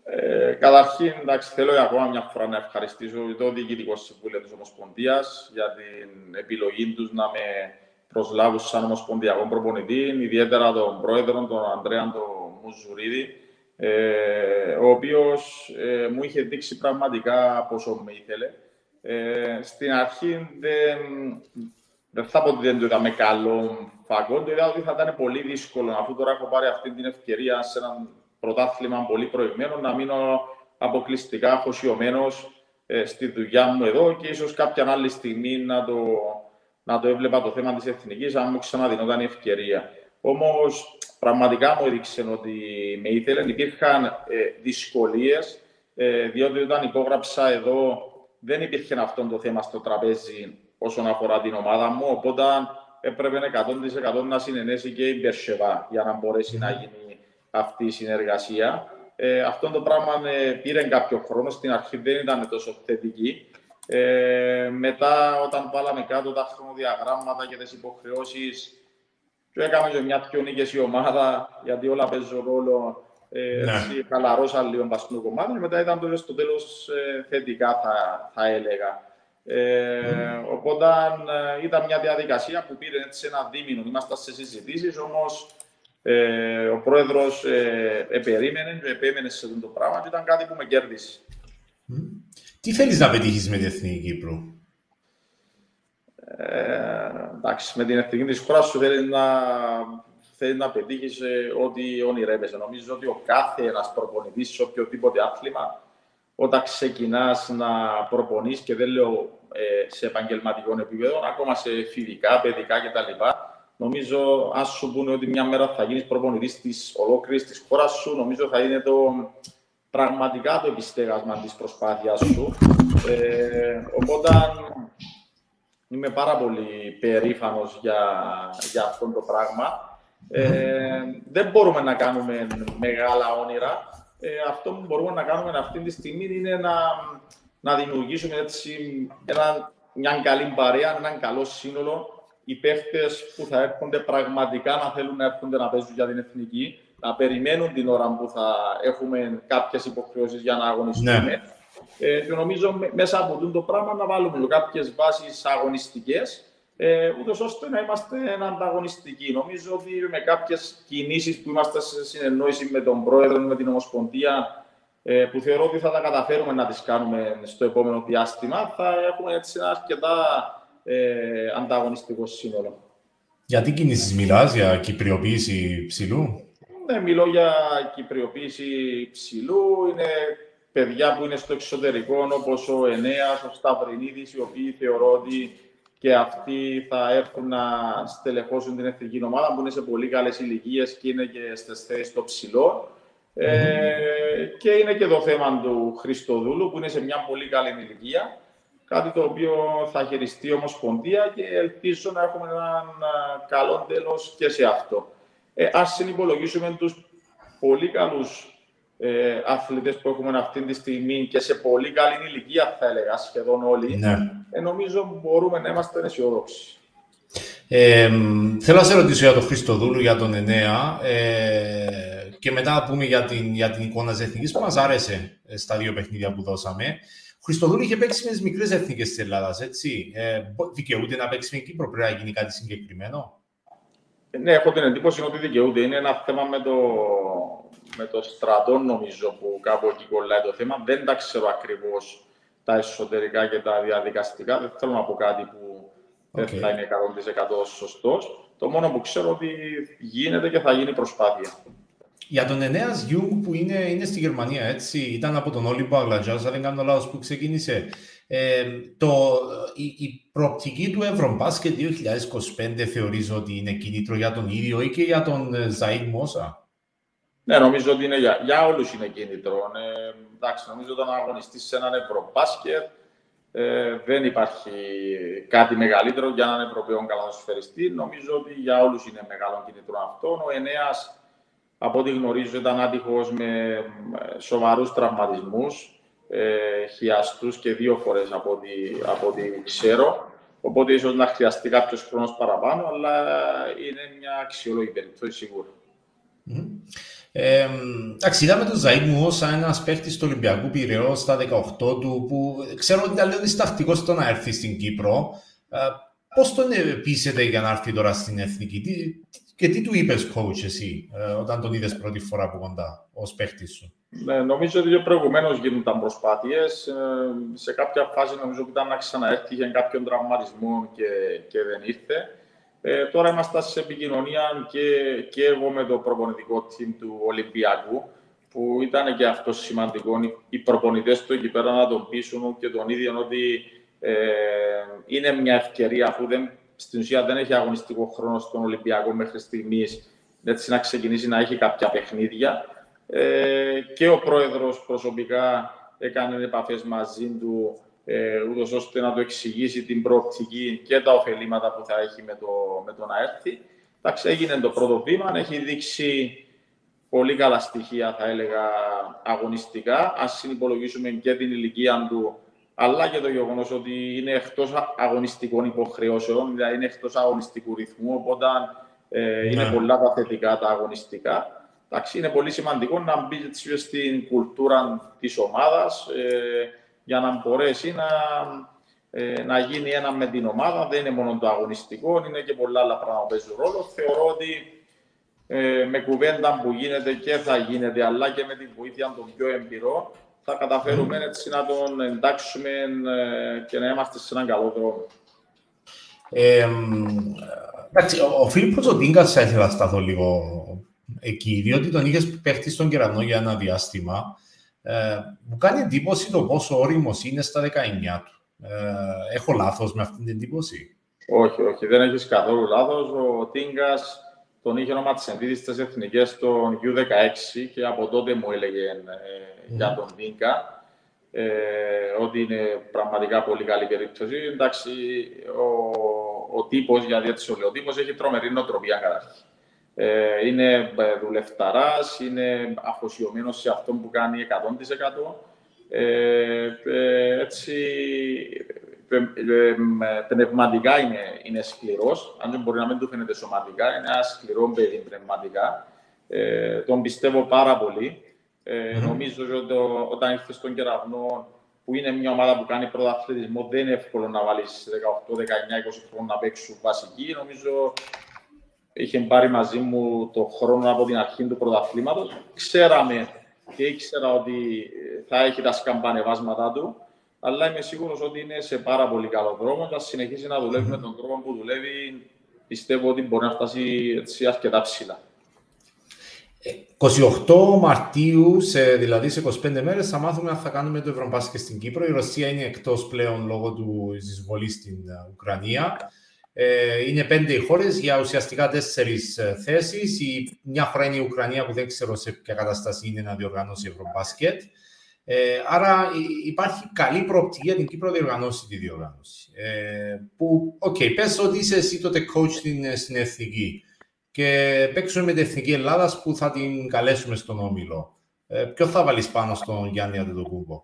Ε, καταρχήν, εντάξει, θέλω ακόμα μια φορά να ευχαριστήσω το Διοικητικό Συμβούλιο της Ομοσπονδίας για την επιλογή τους να με προσλάβουν σαν Ομοσπονδιακό προπονητή, ιδιαίτερα τον πρόεδρο, τον Ανδρέα τον Μουζουρίδη, ε, ο οποίος ε, μου είχε δείξει πραγματικά πόσο με ήθελε. Ε, στην αρχή δεν, δεν θα πω ότι δεν το είδαμε καλό φακό, το είδα ότι θα ήταν πολύ δύσκολο, αφού τώρα έχω πάρει αυτή την ευκαιρία σε ένα πρωτάθλημα πολύ προηγμένο, να μείνω αποκλειστικά αφοσιωμένος ε, στη δουλειά μου εδώ και ίσως κάποια άλλη στιγμή να το, να το έβλεπα το θέμα της εθνικής, αν μου ξαναδινόταν η ευκαιρία. Όμως, πραγματικά μου έδειξε ότι με ήθελε. Υπήρχαν ε, δυσκολίες, ε, διότι όταν υπόγραψα εδώ δεν υπήρχε αυτό το θέμα στο τραπέζι όσον αφορά την ομάδα μου. Οπότε έπρεπε 100% να συνενέσει και η Μπερσεβά για να μπορέσει να γίνει αυτή η συνεργασία. Ε, αυτό το πράγμα ε, πήρε κάποιο χρόνο. Στην αρχή δεν ήταν τόσο θετική. Ε, μετά, όταν βάλαμε κάτω τα χρονοδιαγράμματα και τις υποχρεώσεις, και έκαμε και μια πιο νίκες η ομάδα, γιατί όλα παίζουν ρόλο. Ε, ναι. Χαλαρώσα λίγο παστούν κομμάτι, και μετά ήταν το στο τέλος ε, θετικά, θα, θα έλεγα. Ε, Οπότε ε, ήταν μια διαδικασία που πήρε έτσι ένα δίμηνο. Είμαστε σε συζητήσεις, όμως ε, ο πρόεδρος ε, επερίμενε και επέμενε σε αυτό το πράγμα και ήταν κάτι που με κέρδισε. Τι θέλεις να πετύχεις με την Εθνική Κύπρου, ε, εντάξει, με την εθνική της χώρας σου θέλεις να, θέλεις να πετύχεις ε, ό,τι ονειρεύεσαι. Νομίζω ότι ο κάθε ένας προπονητής σε οποιοδήποτε άθλημα όταν ξεκινάς να προπονείς και δεν λέω ε, σε επαγγελματικό επίπεδο, ακόμα σε φοιτικά, παιδικά κτλ. Νομίζω, αν σου πούνε ότι μια μέρα θα γίνεις προπονητής της ολόκληρης της χώρας σου, νομίζω θα είναι το πραγματικά το επιστέγασμα της προσπάθεια σου. Ε, οπότε είμαι πάρα πολύ περήφανος για, για αυτό το πράγμα. Ε, δεν μπορούμε να κάνουμε μεγάλα όνειρα, ε, αυτό που μπορούμε να κάνουμε αυτή τη στιγμή είναι να, να δημιουργήσουμε έτσι ένα, μια καλή παρέα, έναν καλό σύνολο. Οι παίχτες που θα έρχονται πραγματικά να θέλουν να έρχονται να παίζουν για την εθνική, να περιμένουν την ώρα που θα έχουμε κάποιες υποχρεώσεις για να αγωνιστούμε. Ναι. Ε, και νομίζω μέσα από αυτό το πράγμα να βάλουμε κάποιες βάσεις αγωνιστικές ε, ούτως ώστε να είμαστε ανταγωνιστικοί. Νομίζω ότι με κάποιες κινήσεις που είμαστε σε συνεννόηση με τον Πρόεδρο, με την Ομοσπονδία, ε, που θεωρώ ότι θα τα καταφέρουμε να τις κάνουμε στο επόμενο διάστημα, θα έχουμε έτσι ένα αρκετά ε, ανταγωνιστικό σύνολο. Για τι κινήσεις μιλάς, για κυπριοποίηση ψηλού; Ναι, μιλώ για κυπριοποίηση ψηλού. Είναι παιδιά που είναι στο εξωτερικό, όπως ο Ενέας, ο Σταυρινίδης, οι οποίοι θεωρώ ότι και αυτοί θα έρθουν να στελεχώσουν την εθνική ομάδα που είναι σε πολύ καλές ηλικίες και είναι και στις θέσεις στο ψηλό. Ε, και είναι και το θέμα του Χριστοδούλου που είναι σε μια πολύ καλή ηλικία. Κάτι το οποίο θα χειριστεί η Ομοσπονδία και ελπίζω να έχουμε έναν καλό τέλος και σε αυτό. Ε, Α συνυπολογίσουμε τους πολύ καλούς ε, αθλητές που έχουμε αυτή τη στιγμή και σε πολύ καλή ηλικία, θα έλεγα, σχεδόν όλοι, ναι. ε, νομίζω μπορούμε να είμαστε αισιόδοξοι. Ε, θέλω να σε ρωτήσω για τον Χριστοδούλου, για τον Ενέα ε, και μετά να πούμε για την, για την εικόνα της εθνικής που μας άρεσε ε, στα δύο παιχνίδια που δώσαμε. Ο Χριστοδούλου είχε παίξει με τις μικρές εθνικές της Ελλάδας, έτσι. Ε, δικαιούται να παίξει με Κύπρο, πρέπει να γίνει κάτι συγκεκριμένο; Ε, ναι, έχω την εντύπωση ότι δικαιούται. Είναι ένα θέμα με το, με το στρατό, νομίζω, που κάπου εκεί κολλάει το θέμα. Δεν τα ξέρω ακριβώς τα εσωτερικά και τα διαδικαστικά. Δεν θέλω να πω κάτι που δεν θα είναι 100% σωστός. Το μόνο που ξέρω ότι γίνεται και θα γίνει προσπάθεια. Για τον Ενέα Γιούγκ που είναι, είναι στη Γερμανία, έτσι, ήταν από τον Όλυμπο Αγλατζάς, αν δεν κάνω λάθος, που ξεκίνησε. Ε, το, η, η προοπτική του Ευρωμπάσκετ 2025 θεωρείς ότι είναι κίνητρο για τον ίδιο ή και για τον ε, Ζαΐντ Μόσα; Ναι, νομίζω ότι είναι για, για όλους είναι κίνητρο. Ε, εντάξει, νομίζω όταν αγωνιστείς σε έναν Ευρωμπάσκετ, Ε, δεν υπάρχει κάτι μεγαλύτερο για έναν Ευρωπαίο καλαθοσφαιριστή. Νομίζω ότι για όλους είναι μεγάλο κινητρό αυτό. Ο Ενέας, από ό,τι γνωρίζω, ήταν άτυχος με σοβαρούς τραυματισμούς, ε, χιαστούς και δύο φορές από ό,τι, από ό,τι ξέρω. Οπότε ίσως να χρειαστεί κάποιος χρόνος παραπάνω, αλλά είναι μια αξιόλογη περίπτωση σίγουρα. Mm-hmm. Ε, εντάξει, είδαμε τον Ζαΐd μου σαν ένας παίχτης του Ολυμπιακού Πυραιό στα 18 του, που ξέρω ότι ήταν λίγο διστακτικός στο να έρθει στην Κύπρο. Ε, Πώς τον πείσετε για να έρθει τώρα στην Εθνική, τι, και τι του είπες, coach, εσύ, ε, όταν τον είδες πρώτη φορά από κοντά, ως παίχτης σου; Ναι, νομίζω ότι προηγουμένως γίνονταν προσπάθειες. Ε, σε κάποια φάση νομίζω ότι ήταν να ξαναέρθει για κάποιον τραυματισμό και, και δεν ήρθε. Ε, τώρα είμαστε σε επικοινωνία και, και εγώ με το προπονητικό team του Ολυμπιακού, που ήταν και αυτό σημαντικό. Οι προπονητές του εκεί πέρα να τον πείσουν και τον ίδιο ότι ε, είναι μια ευκαιρία, αφού δεν, στην ουσία δεν έχει αγωνιστικό χρόνο στον Ολυμπιακό μέχρι στιγμής, έτσι να ξεκινήσει να έχει κάποια παιχνίδια. Ε, και ο πρόεδρος προσωπικά έκανε επαφές μαζί του ε, ούτως ώστε να το εξηγήσει την προοπτική και τα ωφελήματα που θα έχει με το, με το να έρθει. Εντάξει, έγινε το πρώτο βήμα, έχει δείξει πολύ καλά στοιχεία, θα έλεγα, αγωνιστικά. Αν συνυπολογίσουμε και την ηλικία του, αλλά και το γεγονός ότι είναι εκτός αγωνιστικών υποχρεώσεων, δηλαδή είναι εκτός αγωνιστικού ρυθμού, οπότε ε, είναι ναι. πολλά τα θετικά τα αγωνιστικά. Εντάξει, είναι πολύ σημαντικό να μπει στην κουλτούρα της ομάδας. Ε, για να μπορέσει να, ε, να γίνει ένα με την ομάδα. Δεν είναι μόνο το αγωνιστικό, είναι και πολλά άλλα πράγματα που παίζουν ρόλο. Θεωρώ ότι ε, με κουβέντα που γίνεται και θα γίνεται, αλλά και με την βοήθεια των πιο εμπειρών, θα καταφέρουμε έτσι να τον εντάξουμε ε, και να είμαστε σε έναν καλό δρόμο. Ε, εντάξει, ο Φίλιππος ο Τίνκας θα ήθελα να σταθώ λίγο εκεί, διότι τον είχες παίχτη στον κερανό για ένα διάστημα. Ε, μου κάνει εντύπωση το πόσο όριμος είναι στα 19 του. Ε, έχω λάθος με αυτή την εντύπωση; Όχι, όχι, δεν έχεις καθόλου λάθος. Ο Τίνγκας τον είχε όνομα τη εντύπωση στις εθνικές των U16 και από τότε μου έλεγε ε, για τον Τίνγκα ε, ότι είναι πραγματικά πολύ καλή περίπτωση. Εντάξει, ο, ο τύπος, γιατί έτσι ο τύπος έχει τρομερή νοοτροπία καταρχήν. Ε, είναι ε, δουλευταράς, είναι αφοσιωμένος σε αυτό που κάνει 100%. Ε, ε, έτσι, πνευματικά είναι, είναι σκληρός, αν δεν μπορεί να μην του φαίνεται σωματικά, είναι ένα σκληρό παιδί πνευματικά. τον πιστεύω πάρα πολύ. Νομίζω ότι όταν ήρθες στον κεραυνό, που είναι μια ομάδα που κάνει πρωταθλητισμό, δεν είναι εύκολο να βάλεις 18, 19, 20 χρόνια να παίξουν βασική. Νομίζω είχε πάρει μαζί μου το χρόνο από την αρχή του πρωταθλήματος. Ξέραμε και ήξερα ότι θα έχει τα σκαμπανεβάσματά του, αλλά είμαι σίγουρος ότι είναι σε πάρα πολύ καλό δρόμο. Θα συνεχίσει να δουλεύει με τον τρόπο που δουλεύει, πιστεύω ότι μπορεί να φτάσει έτσι αρκετά ψηλά. 28 Μαρτίου, σε, δηλαδή σε 25 μέρες, θα μάθουμε αν θα κάνουμε το Ευρωμπάσκετ στην Κύπρο. Η Ρωσία είναι εκτός πλέον λόγω του εισβολής στην ε, Ουκρανία. Ε, είναι πέντε χώρες για ουσιαστικά τέσσερις ε, θέσεις. Μια χώρα είναι η Ουκρανία που δεν ξέρω σε ποια κατάσταση είναι να διοργανώσει Ευρωμπάσκετ. Ε, άρα υπάρχει καλή προοπτική για την Κύπρο να διοργανώσει τη διοργάνωση. Ε, που, OK, okay, πες ότι είσαι εσύ τότε coach στην, στην Εθνική και παίξουμε με την Εθνική Ελλάδας που θα την καλέσουμε στον Όμιλο. Ε, ποιο θα βάλεις πάνω στον Γιάννη Αντετοκούμπο;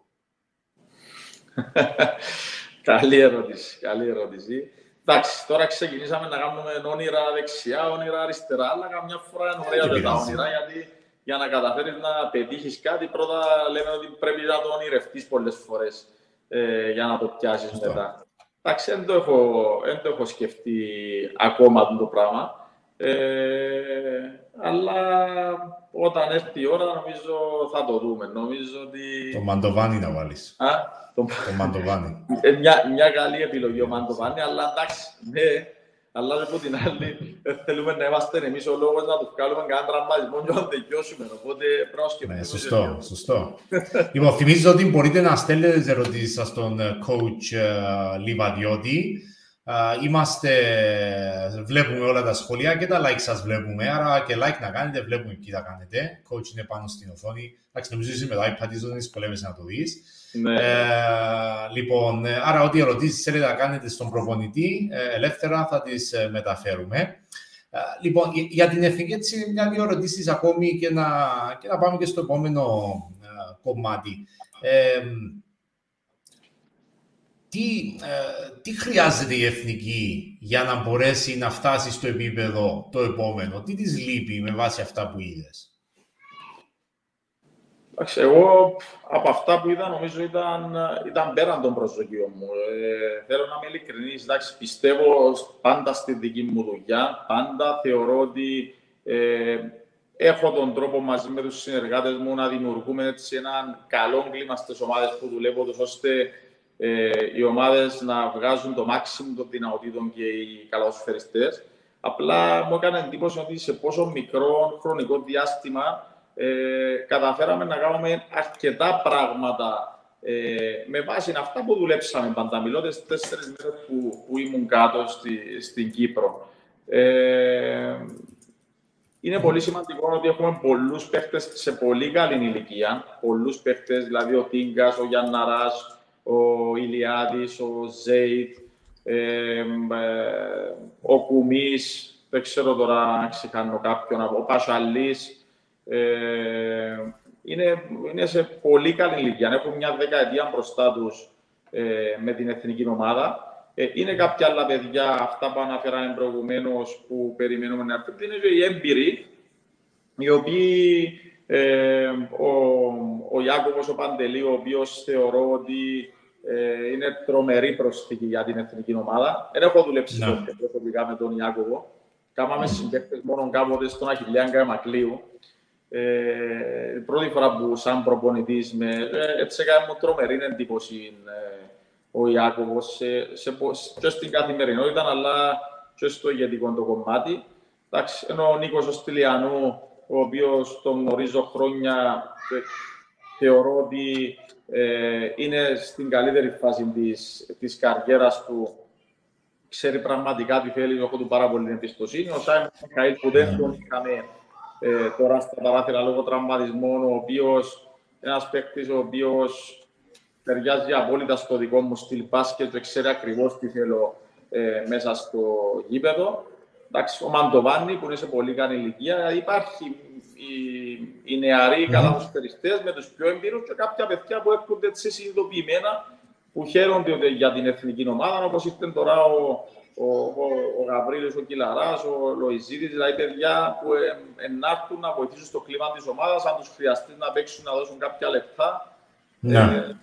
καλή ερώτηση, καλή ερώτηση. Εντάξει, τώρα ξεκινήσαμε να κάνουμε όνειρα δεξιά, όνειρα αριστερά, αλλά καμιά φορά είναι ωραία τα όνειρα, γιατί για να καταφέρεις να πετύχεις κάτι, πρώτα λέμε ότι πρέπει να το ονειρευτείς πολλές φορές ε, για να το πιάσεις μετά. Εντάξει, δεν το, έχω, δεν το έχω σκεφτεί ακόμα το πράγμα. Ε, αλλά όταν έρθει η ώρα, νομίζω θα το δούμε. Νομίζω ότι... Το Μαντοβάνι να βάλεις. Α, το, το Μαντοβάνι. Ε, μια, μια καλή επιλογή ο Μαντοβάνι, αλλά εντάξει, ναι. Αλλά από την άλλη, θέλουμε να είμαστε εμείς ο λόγος να τους βγάλουμε κανένα τραυματισμό και να τελειώσουμε. Οπότε πρέπει να σκεφτούμε. Ναι, σωστό, σωστό. λοιπόν, θυμίζω ότι μπορείτε να στέλνετε ερωτήσεις στον ε, coach uh, Λιβαδιώτη είμαστε, βλέπουμε όλα τα σχόλια και τα like σας βλέπουμε, άρα και like να κάνετε, βλέπουμε τι θα κάνετε. Coach είναι πάνω στην οθόνη. Εντάξει, νομίζω είσαι με το iPad, ίσως δεν δυσκολεύεσαι να το δεις. Ναι. Ε, λοιπόν, ε, άρα ό,τι ερωτήσεις θέλετε να κάνετε στον προπονητή, ε, ελεύθερα θα τις ε, μεταφέρουμε. Λοιπόν, για την εθνική, έτσι, μια-δύο ερωτήσεις ακόμη και να, και να πάμε και στο επόμενο κομμάτι. Ε, τι, ε, τι χρειάζεται η εθνική για να μπορέσει να φτάσει στο επίπεδο το επόμενο, τι της λείπει με βάση αυτά που είδες; Εγώ από αυτά που είδα νομίζω ήταν, ήταν πέραν των προσδοκιών μου. Ε, θέλω να είμαι ειλικρινής, πιστεύω πάντα στη δική μου δουλειά, πάντα θεωρώ ότι ε, έχω τον τρόπο μαζί με τους συνεργάτες μου να δημιουργούμε έτσι έναν καλό κλίμα στις ομάδες που δουλεύω, ώστε ε, οι ομάδες να βγάζουν το μάξιμο των δυνατοτήτων και οι καλαθοσφαιριστές. Απλά μου έκανε εντύπωση ότι σε πόσο μικρό χρονικό διάστημα ε, καταφέραμε να κάνουμε αρκετά πράγματα ε, με βάση αυτά που δουλέψαμε πάντα. Μιλώ τις τέσσερις μέρες που, που ήμουν κάτω στη, στην Κύπρο. Ε, είναι πολύ σημαντικό ότι έχουμε πολλούς παίχτες σε πολύ καλή ηλικία. Πολλούς παίχτες, δηλαδή ο Τίγκας, ο Γιάνναρας, ο Ηλιάδης, ο Ζέιτ, ε, ο Κουμής, δεν ξέρω τώρα αν ξεχάνω κάποιον, ο Πασαλής. Ε, είναι, είναι σε πολύ καλή ηλικία. Έχουν μια δεκαετία μπροστά τους ε, με την εθνική ομάδα. Ε, είναι κάποια άλλα παιδιά, αυτά που αναφέραμε προηγουμένως, που περιμένουμε να έρθουν. Είναι οι έμπειροι, οι οποίοι ε, ο, ο Ιάκωβος ο Παντελή, ο οποίος θεωρώ ότι ε, είναι τρομερή προσθήκη για την εθνική ομάδα. Δεν έχω δουλέψει no. Ναι. προσωπικά με τον Ιάκωβο. Κάμαμε mm. συμπαίχτες μόνο κάποτε στον Αχιλιάγκα Μακλίου. Ε, πρώτη φορά που σαν προπονητής με, ε, έτσι έκανε μου τρομερή εντύπωση ε, ο Ιάκωβος σε, σε, και στην καθημερινότητα αλλά και στο ηγετικό το κομμάτι. Εντάξει, ενώ ο Νίκος ο Στυλιανού, ο οποίος τον γνωρίζω χρόνια θεωρώ ότι ε, είναι στην καλύτερη φάση της, της καριέρας του. Ξέρει πραγματικά τι θέλει, έχω του πάρα πολύ εμπιστοσύνη. Ο Σάιμον Μιχαήλ που δεν τον είχαμε ε, τώρα στα παράθυρα λόγω τραυματισμών, ο οποίος ένας παίκτης ο οποίος ταιριάζει απόλυτα στο δικό μου στυλ μπάσκετ και ξέρει ακριβώς τι θέλω ε, μέσα στο γήπεδο. Εντάξει, ο Μαντοβάνη που είναι σε πολύ καλή ηλικία. Υπάρχει οι, οι νεαροί mm. καλαθοσφαιριστές με τους πιο εμπειρούς και κάποια παιδιά που έρχονται έτσι συνειδητοποιημένα που χαίρονται για την εθνική ομάδα, όπως ήρθε τώρα ο, ο, ο, ο Γαβρίλης, ο Κιλαράς, ο Λοϊζίδης, δηλαδή παιδιά που ενάρτουν να βοηθήσουν στο κλίμα της ομάδας, αν τους χρειαστεί να παίξουν, να δώσουν κάποια λεπτά. Ναι. Ε,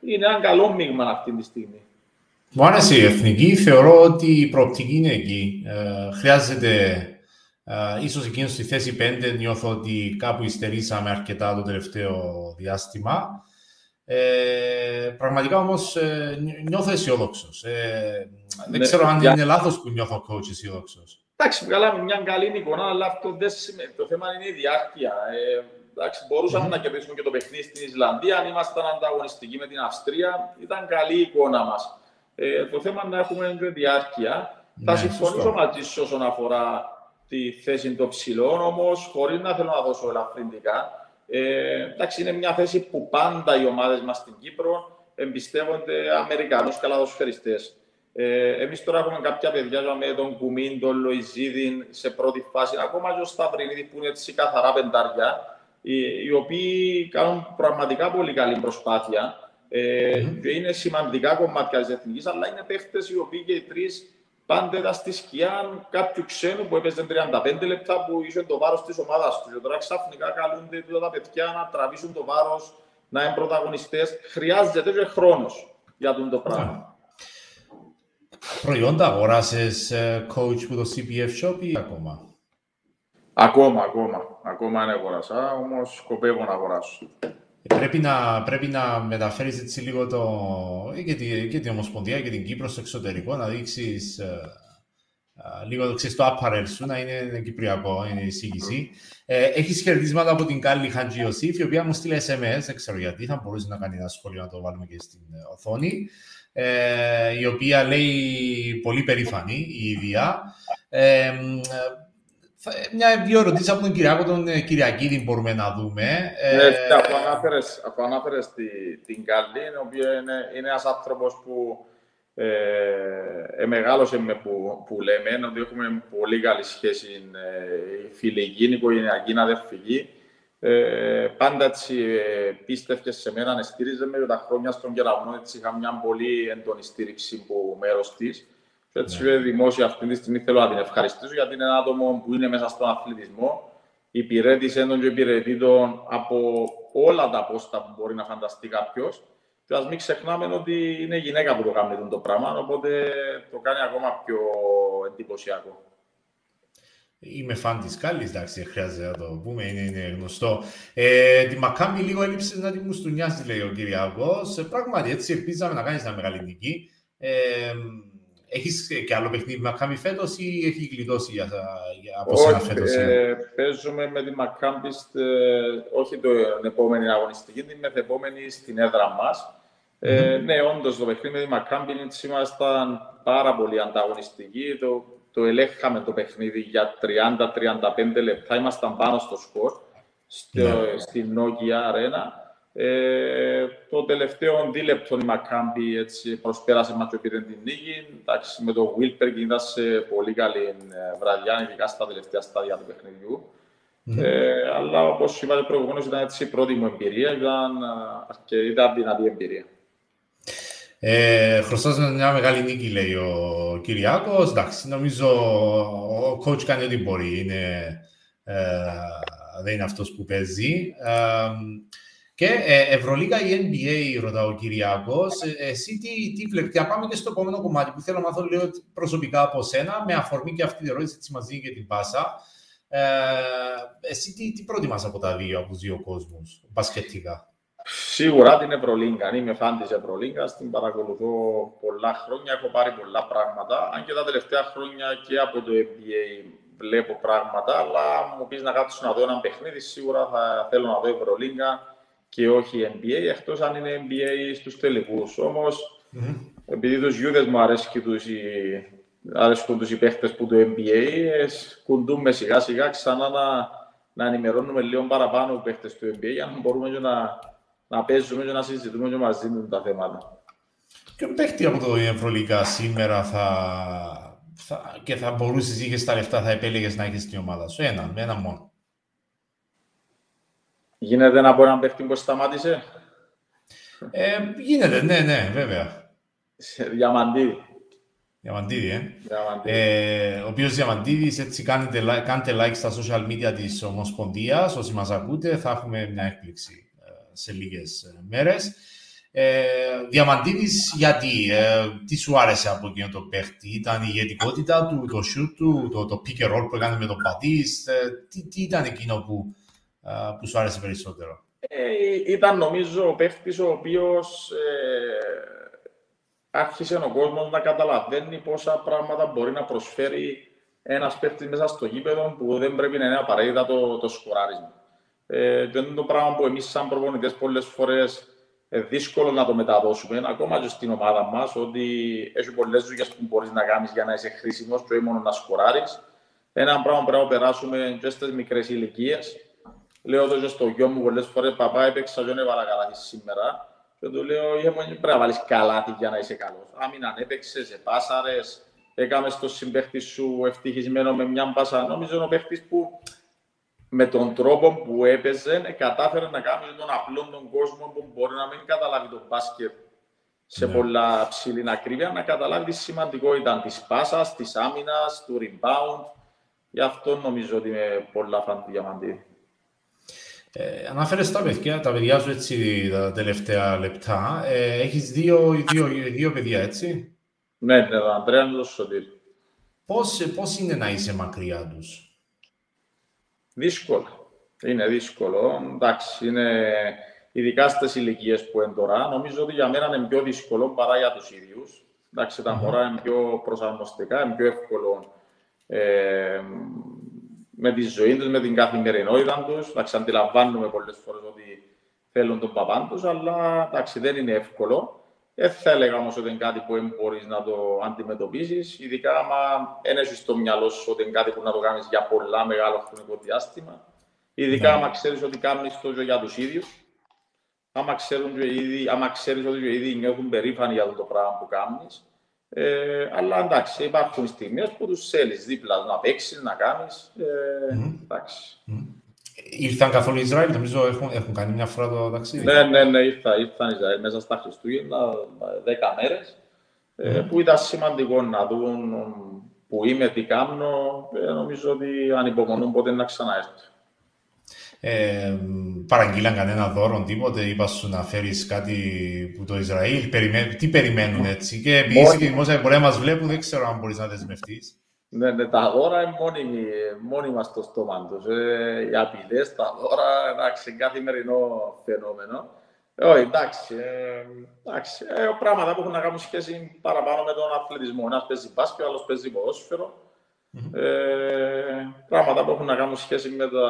είναι ένα καλό μείγμα αυτή τη στιγμή. Μου άρεσε η εθνική. Θεωρώ ότι η προοπτική είναι εκεί. Ε, χρειάζεται Uh, ίσως εκείνος στη θέση 5 νιώθω ότι κάπου υστερήσαμε αρκετά το τελευταίο διάστημα. Ε, πραγματικά όμως ε, νιώθω αισιόδοξος. Ε, δεν ναι, ξέρω αν είναι λάθος που νιώθω coach αισιόδοξος. Εντάξει, βγάλαμε μια καλή εικόνα, αλλά αυτό δεν σημαίνει. Το θέμα είναι η διάρκεια. Ε, εντάξει, μπορούσαμε mm. να κερδίσουμε και το παιχνίδι στην Ισλανδία. Αν ήμασταν ανταγωνιστικοί με την Αυστρία, ήταν καλή η εικόνα μας. Ε, το θέμα είναι να έχουμε διάρκεια. Ναι, Θα συμφωνήσω μαζί σου όσον αφορά τη θέση των ψηλών, όμως χωρίς να θέλω να δώσω ελαφρυντικά. Ε, εντάξει, είναι μια θέση που πάντα οι ομάδες μας στην Κύπρο εμπιστεύονται Αμερικανούς καλαδοσφαιριστές. Ε, Εμείς τώρα έχουμε κάποια παιδιά με τον Κουμίν, τον Λοϊζίδιν σε πρώτη φάση, ακόμα και ο Σταυρινίδη που είναι έτσι καθαρά πεντάρια, οι, οι οποίοι κάνουν πραγματικά πολύ καλή προσπάθεια. Ε, mm-hmm. και είναι σημαντικά κομμάτια της εθνικής, αλλά είναι παίχτες οι οποίοι και οι τρεις πάντα ήταν στη σκιά κάποιου ξένου που έπαιζε 35 λεπτά που είχε το βάρος της ομάδας τους. Και τώρα ξαφνικά καλούνται τα παιδιά να τραβήσουν το βάρος, να είναι πρωταγωνιστές. Χρειάζεται και χρόνος για τον το πράγμα. Προϊόντα αγοράσει ε, coach που το CPF shop ή ακόμα; Ακόμα, ακόμα. Ακόμα είναι αγοράσα, όμως σκοπεύω να αγοράσω. Πρέπει να, πρέπει να μεταφέρεις έτσι λίγο το, και, τη, και την Ομοσπονδία και την Κύπρο στο εξωτερικό, να δείξεις ε, ε, λίγο ξέρεις, το apparel σου, να είναι κυπριακό, είναι η εισήγηση. Ε, έχεις χαιρετίσματα από την Κάλλη Χαντζιωσήφ, η οποία μου στείλει SMS, δεν ξέρω γιατί, θα μπορούσε να κάνει ένα σχόλιο να το βάλουμε και στην οθόνη. ε, η οποία λέει πολύ περήφανη η ίδια. Ε, μια δύο ερωτήσεις από τον Κυριακό, τον ε, Κυριακίδη μπορούμε να δούμε. Ναι, αφού ανάφερες, την Καλή, η οποία είναι, είναι ένας άνθρωπος που ε, ε, μεγάλωσε με που, που λέμε, ότι έχουμε πολύ καλή σχέση ε, φιλική, οικογενειακή, αδερφική. Ε, πάντα έτσι ε, πίστευε σε μένα, στήριζε με τα χρόνια στον κεραυνό, έτσι είχα μια πολύ έντονη στήριξη από μέρος της. Έτσι, ναι. δημόσια αυτή τη στιγμή θέλω να την ευχαριστήσω γιατί είναι ένα άτομο που είναι μέσα στον αθλητισμό. Υπηρέτησε τον και υπηρετεί τον από όλα τα πόστα που μπορεί να φανταστεί κάποιος. Και ας μην ξεχνάμε ότι είναι γυναίκα που το κάνει το πράγμα, οπότε το κάνει ακόμα πιο εντυπωσιακό. Είμαι φαν της Κάλλης, εντάξει, χρειάζεται να το πούμε, είναι, είναι γνωστό. Ε, τη Μακάμι λίγο έλειψε να τη μου στουνιάσει, λέει ο Κυριακό. Ε, πράγματι, έτσι ελπίζαμε να κάνεις μια μεγάλη νική. Ε, έχεις και άλλο παιχνίδι με Μακάμι φέτος ή έχει γλιτώσει για, για, από σένα φέτος. Ε, παίζουμε με τη Μακάμι, όχι την επόμενη αγωνιστική, την μεθεπόμενη στην έδρα μας. Ε, ναι, όντως το παιχνίδι με τη Μακάμπι ήμασταν πάρα πολύ ανταγωνιστικοί. Το, το ελέγχαμε το παιχνίδι για 30-35 λεπτά. Ήμασταν πάνω στο σκορ, στο, yeah. στην Nokia Arena. Ε, το τελευταίο δίλεπτο η Μακάμπι έτσι, προσπέρασε μας και πήρε την νίκη. Εντάξει, με το Wilberg ήταν σε πολύ καλή ε, βραδιά, ειδικά στα τελευταία στάδια του παιχνιδιού. Mm. Ε, αλλά όπως είπατε προηγουμένως ήταν έτσι η πρώτη μου εμπειρία, ήταν, και ήταν δυνατή εμπειρία. Ε, χρωστάς μια μεγάλη νίκη, λέει ο Κυριάκος. Εντάξει, νομίζω ο coach κάνει ό,τι μπορεί. Είναι, ε, δεν είναι αυτός που παίζει. Ε, και ε, Ευρωλίγα ή NBA, ρωτά ο Κυριάκος. Ε, εσύ τι, τι βλέπεις; Και πάμε και στο επόμενο κομμάτι που θέλω να μάθω λίγο προσωπικά από σένα, με αφορμή και αυτή την ερώτηση, έτσι μας δίνει και την πάσα. Ε, εσύ τι, τι πρότιμας από τα δύο, από τους δύο κόσμους, μπασκετικά; Σίγουρα την Ευρωλίγκα. Είμαι φαν της Ευρωλίγκας. Την παρακολουθώ πολλά χρόνια. Έχω πάρει πολλά πράγματα. Αν και τα τελευταία χρόνια και από το NBA βλέπω πράγματα. Αλλά μου πεις να κάτσω να δω ένα παιχνίδι, σίγουρα θα θέλω να δω Ευρωλίγκα και όχι NBA. Εκτός αν είναι NBA στους τελικούς. Όμως, mm-hmm. επειδή τους Γιούδες μου αρέσει τους οι, αρέσκουν τους οι παίχτες που το NBA, κουντούμε σιγά σιγά ξανά να, να ενημερώνουμε λίγο παραπάνω οι παίχτες του NBA για να μπορούμε να να παίζουμε και να συζητούμε και μαζί με τα θέματα. Ποιον παίχτη από το Ευρωλίγκα σήμερα θα, θα, και θα μπορούσε είχες τα λεφτά, θα επέλεγες να έχεις την ομάδα σου. Ένα, με ένα μόνο. Γίνεται να πω έναν παίχτη που σταμάτησε; Ε, γίνεται, ναι, ναι, βέβαια. Διαμαντίδη. Διαμαντίδη, ε. Διαμαντίδη. ε ο οποίος Διαμαντίδης, έτσι κάνετε, κάντε like στα social media της Ομοσπονδίας. Όσοι μας ακούτε, θα έχουμε μια έκπληξη σε λίγες ε, μέρες. Ε, Διαμαντίδης, γιατί, ε, τι σου άρεσε από εκείνο το παίχτη, ήταν η ηγετικότητα του, το shoot του, το, το pick and roll που έκανε με τον Πατής, ε, τι, τι, ήταν εκείνο που, ε, που σου άρεσε περισσότερο. Ε, ήταν νομίζω ο παίχτης ο οποίος άρχισε ο κόσμος να καταλαβαίνει πόσα πράγματα μπορεί να προσφέρει ένας παίχτης μέσα στο γήπεδο που δεν πρέπει να είναι απαραίτητα το, το σκοράρισμα. Ε, δεν είναι το πράγμα που εμείς, σαν προπονητές, πολλές φορές ε, δύσκολο να το μεταδώσουμε, ακόμα και στην ομάδα μας, ότι έχει πολλές δουλειές που μπορείς να κάνεις για να είσαι χρήσιμος και όχι μόνο να σκοράρει. Ένα πράγμα που πρέπει να περάσουμε και στις μικρές ηλικίες. Λέω εδώ και στο γιο μου πολλές φορές: Παπά, έπαιξα, δεν έβαλα καλά σήμερα. Και του λέω: «Ε, πρέπει να βάλεις καλάτι για να είσαι καλός. Άμυν αν έπαιξε, επάσαρε, έκαμες το συμπέχτη σου ευτυχισμένο με μια μπάσα. Νομίζω είναι ο παίχτης που με τον τρόπο που έπαιζε, κατάφερε να κάνει τον απλό τον κόσμο που μπορεί να μην καταλάβει το μπάσκετ σε ναι. πολλά ψηλή ακρίβεια, να καταλάβει τη σημαντικότητα της πάσας, της άμυνας, του rebound. Γι' αυτό νομίζω ότι είμαι πολλά φαν του Διαμαντή. Ε, ανάφερες τα παιδιά, τα παιδιά σου έτσι τα τελευταία λεπτά. Ε, έχεις δύο, δύο, δύο παιδιά, έτσι; Ναι, ναι, τον Αντρέα και τον Σωτήρ. Πώς, πώς είναι να είσαι μακριά τους; Δύσκολο. Είναι δύσκολο. Εντάξει, είναι ειδικά στις ηλικίες που είναι τώρα. Νομίζω ότι για μένα είναι πιο δύσκολο παρά για τους ίδιους. Εντάξει, τα μωρά είναι πιο προσαρμοστικά, είναι πιο εύκολο ε, με τη ζωή τους, με την καθημερινότητα τους. Εντάξει, αντιλαμβάνουμε πολλές φορές ότι θέλουν τον παπά τους, αλλά εντάξει, δεν είναι εύκολο. Δεν θα έλεγα όμως ότι είναι κάτι που δεν μπορείς να το αντιμετωπίσει, ειδικά άμα δεν έχεις στο μυαλό σου ότι είναι κάτι που να το κάνεις για πολλά μεγάλο χρονικό διάστημα. Ειδικά ναι. άμα ξέρεις ότι κάνεις το για τους ίδιους. Άμα, ξέρουν και ήδη, άμα ξέρεις ότι οι ίδιοι νιώθουν περήφανοι για το πράγμα που κάνεις. Ε, αλλά εντάξει, υπάρχουν στιγμές που τους θέλεις δίπλα να παίξεις, να κάνεις. Ε, mm. Εντάξει. Mm. Ήρθαν καθόλου Ισραήλ, νομίζω έχουν, έχουν κάνει μια φορά το ταξίδι. Ναι, ναι, ναι, ήρθα, ήρθαν Ισραήλ μέσα στα Χριστούγεννα, δέκα μέρες. Ε, που ήταν σημαντικό να δουν που είμαι, τι κάνω. Ε, νομίζω ότι ανυπομονούν πότε να ξαναέρθω. Ε, παραγγείλαν κανένα δώρο, τίποτε, είπα σου να φέρει κάτι που το Ισραήλ. τι περιμένουν έτσι. Και επειδή είσαι και δημόσια μπορεί να μας βλέπουν, δεν ξέρω αν μπορείς να δεσμευτείς. Ναι, ναι, τα δώρα είναι μόνοι, μόνοι μας στο στόμα τους. Ε, οι απειλές, τα δώρα, εντάξει, καθημερινό φαινόμενο. Ε, όχι, εντάξει, ε, εντάξει ε, πράγματα που έχουν να κάνουν σχέση παραπάνω με τον αθλητισμό. Ένας παίζει μπάσκετ, ο άλλος παίζει ποδόσφαιρο. Mm-hmm. Ε, πράγματα που έχουν να κάνουν σχέση με, τα,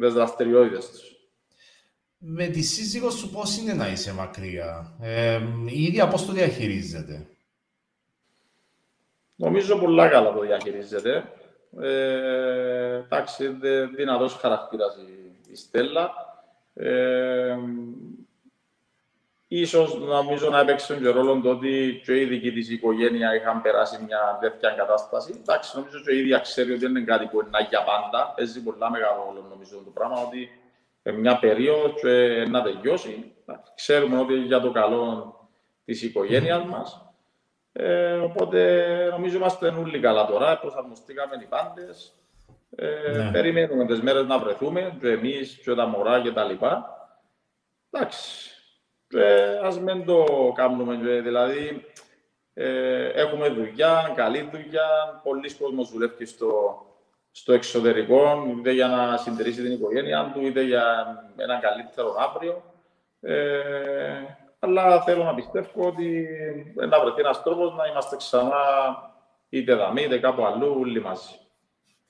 με τις δραστηριότητες τους. Με τη σύζυγό σου πώς είναι να είσαι μακριά; Ε, η ίδια πώς το διαχειρίζεται; Νομίζω πολλά καλά το διαχειρίζεται. Ε, εντάξει, είναι δυνατός χαρακτήρας η, η Στέλλα. Ε, ίσως νομίζω να έπαιξε και ρόλο το ότι και οι δικοί της οικογένεια είχαν περάσει μια τέτοια κατάσταση. Εντάξει, νομίζω και η ίδια ξέρει ότι δεν είναι κάτι που είναι για πάντα. Παίζει πολλά μεγάλο ρόλο νομίζω το πράγμα ότι σε μια περίοδο και να τελειώσει. Ξέρουμε ότι για το καλό της οικογένειας μας. Ε, οπότε νομίζω είμαστε όλοι καλά τώρα. Προσαρμοστήκαμε οι πάντες. Ε, ναι. Περιμένουμε τις μέρες να βρεθούμε, και εμείς, και τα μωρά και τα λοιπά. Εντάξει. Α μην το κάνουμε. Δηλαδή, ε, έχουμε δουλειά, καλή δουλειά. Πολλοί κόσμοι δουλεύει στο, στο εξωτερικό, είτε για να συντηρήσει την οικογένειά του, είτε για έναν καλύτερο αύριο. Ε, αλλά θέλω να πιστεύω ότι να βρεθεί ένας τρόπος να είμαστε ξανά είτε δαμή είτε κάπου αλλού όλοι μαζί.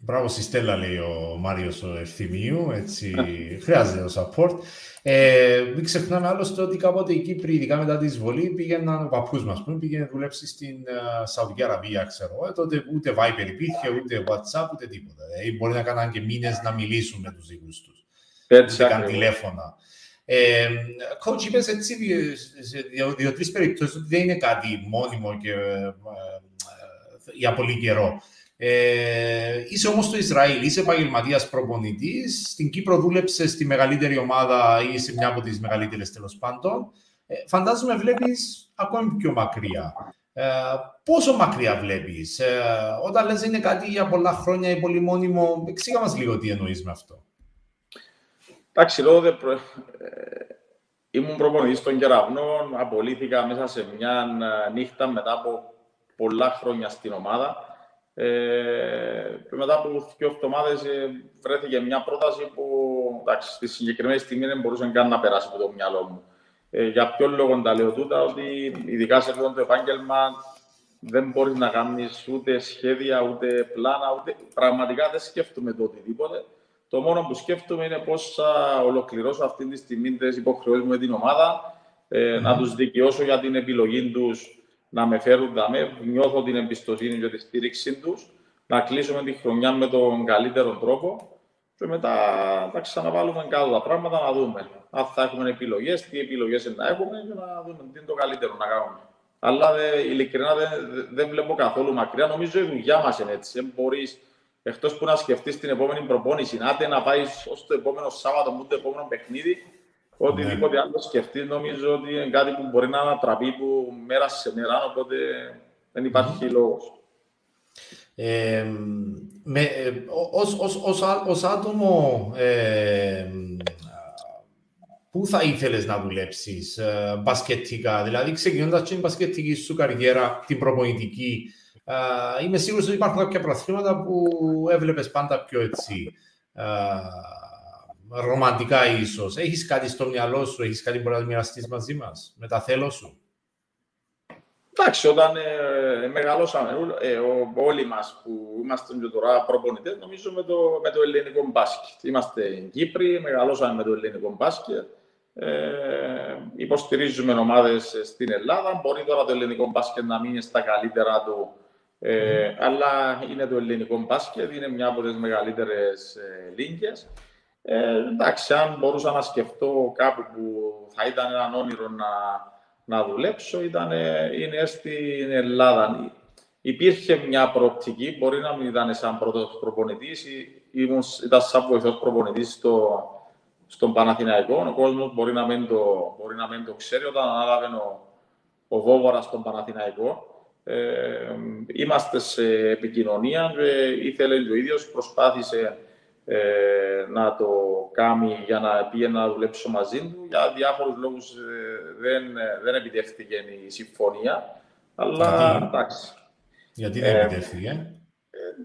Μπράβο στη Στέλλα, λέει ο Μάριος ο Ευθυμίου, έτσι χρειάζεται το support. Ε, μην ξεχνάμε άλλωστε ότι κάποτε οι Κύπροι, ειδικά μετά τη εισβολή, πήγαιναν, ο παππούς μας πούμε, πήγαινε δουλέψει στην uh, Σαουδική Αραβία, ξέρω εγώ, τότε ούτε Viper υπήρχε, ούτε WhatsApp, ούτε τίποτα. Δηλαδή, μπορεί να κάναν και μήνες να μιλήσουν με τους δικούς τους. Έτσι, ούτε καν τηλέφωνα. Ε, coach, είπες έτσι σε δύο-τρεις περιπτώσεις ότι δεν είναι κάτι μόνιμο και ε, ε, για πολύ καιρό. Ε, είσαι όμως στο Ισραήλ, είσαι επαγγελματίας προπονητής, στην Κύπρο δούλεψες στη μεγαλύτερη ομάδα ή σε μια από τις μεγαλύτερες τέλος πάντων. Ε, φαντάζομαι βλέπεις ακόμη πιο μακριά. Ε, πόσο μακριά βλέπεις, ε, όταν λες είναι κάτι για πολλά χρόνια ή πολύ μόνιμο, εξήγα μας λίγο τι εννοείς με αυτό. Εντάξει, λόγω δε προ... ε, ήμουν προπονητής των κεραυνών, απολύθηκα μέσα σε μια ε, νύχτα μετά από πολλά χρόνια στην ομάδα. Ε, μετά από δύο εβδομάδες ε, βρέθηκε μια πρόταση που εντάξει, στη συγκεκριμένη στιγμή δεν μπορούσε καν να περάσει από το μυαλό μου. Ε, για ποιο λόγο τα λέω τούτα, ότι ειδικά σε αυτό το επάγγελμα δεν μπορείς να κάνεις ούτε σχέδια, ούτε πλάνα, ούτε πραγματικά δεν σκέφτομαι το οτιδήποτε. Το μόνο που σκέφτομαι είναι πώς θα ολοκληρώσω αυτή τη στιγμή τις υποχρεώσεις μου με την ομάδα, ε, mm-hmm. να τους δικαιώσω για την επιλογή τους να με φέρουν δαμέ. Νιώθω την εμπιστοσύνη και τη στήριξή τους, να κλείσουμε τη χρονιά με τον καλύτερο τρόπο και μετά θα ξαναβάλουμε κάτω τα πράγματα να δούμε αν θα έχουμε επιλογές, τι επιλογές να έχουμε και να δούμε τι είναι το καλύτερο να κάνουμε. Αλλά δε, ειλικρινά δεν δε βλέπω καθόλου μακριά. Νομίζω η δουλειά μας είναι έτσι. Δεν μπορείς Εκτός που να σκεφτείς την επόμενη προπόνηση, να να πάεις ως το επόμενο Σάββατο μου το επόμενο παιχνίδι, οτιδήποτε ναι. άλλο σκεφτεί, νομίζω ότι είναι κάτι που μπορεί να ανατραπεί που μέρα σε μέρα, οπότε δεν υπάρχει mm. λόγος. Ε, με, ως, ως, ως, ως, άτομο, ε, πού θα ήθελες να δουλέψεις ε, μπασκετικά, δηλαδή ξεκινώντας την μπασκετική σου καριέρα, την προπονητική, Uh, είμαι σίγουρος ότι υπάρχουν κάποια προαθλήματα που έβλεπες πάντα πιο έτσι uh, ρομαντικά ίσως. Έχεις κάτι στο μυαλό σου, έχεις κάτι που μπορεί να μοιραστείς μαζί μας, με τα θέλω σου; Εντάξει, όταν ε, μεγαλώσαμε ε, ο, όλοι μας που είμαστε και τώρα προπονητές, νομίζω με το, με το ελληνικό μπάσκετ. Είμαστε Κύπροι, μεγαλώσαμε με το ελληνικό μπάσκετ. Ε, υποστηρίζουμε ομάδες στην Ελλάδα. Μπορεί τώρα το ελληνικό μπάσκετ να μείνει στα καλύτερα του, ε, αλλά είναι το ελληνικό μπάσκετ, είναι μια από τις μεγαλύτερες ε, λίγκες. Ε, εντάξει, αν μπορούσα να σκεφτώ κάπου που θα ήταν ένα όνειρο να, να δουλέψω, ήταν, είναι στην Ελλάδα. Υπήρχε μια προοπτική, μπορεί να μην ήταν σαν πρώτος προπονητής, ήταν σαν βοηθός προπονητής στο, στον Παναθηναϊκό. Ο κόσμος μπορεί να μην το, μπορεί να μην το ξέρει. Όταν ανάλαβε ο, ο Βόβορα στον Παναθηναϊκό, ε, είμαστε σε επικοινωνία και ήθελε ο ίδιος, προσπάθησε ε, να το κάνει για να πει να δουλέψω μαζί του. Για διάφορους λόγους ε, δεν, δεν επιτεύχθηκε η συμφωνία. Αλλά Γιατί; εντάξει. Γιατί δεν Ε, επιτεύχθηκε;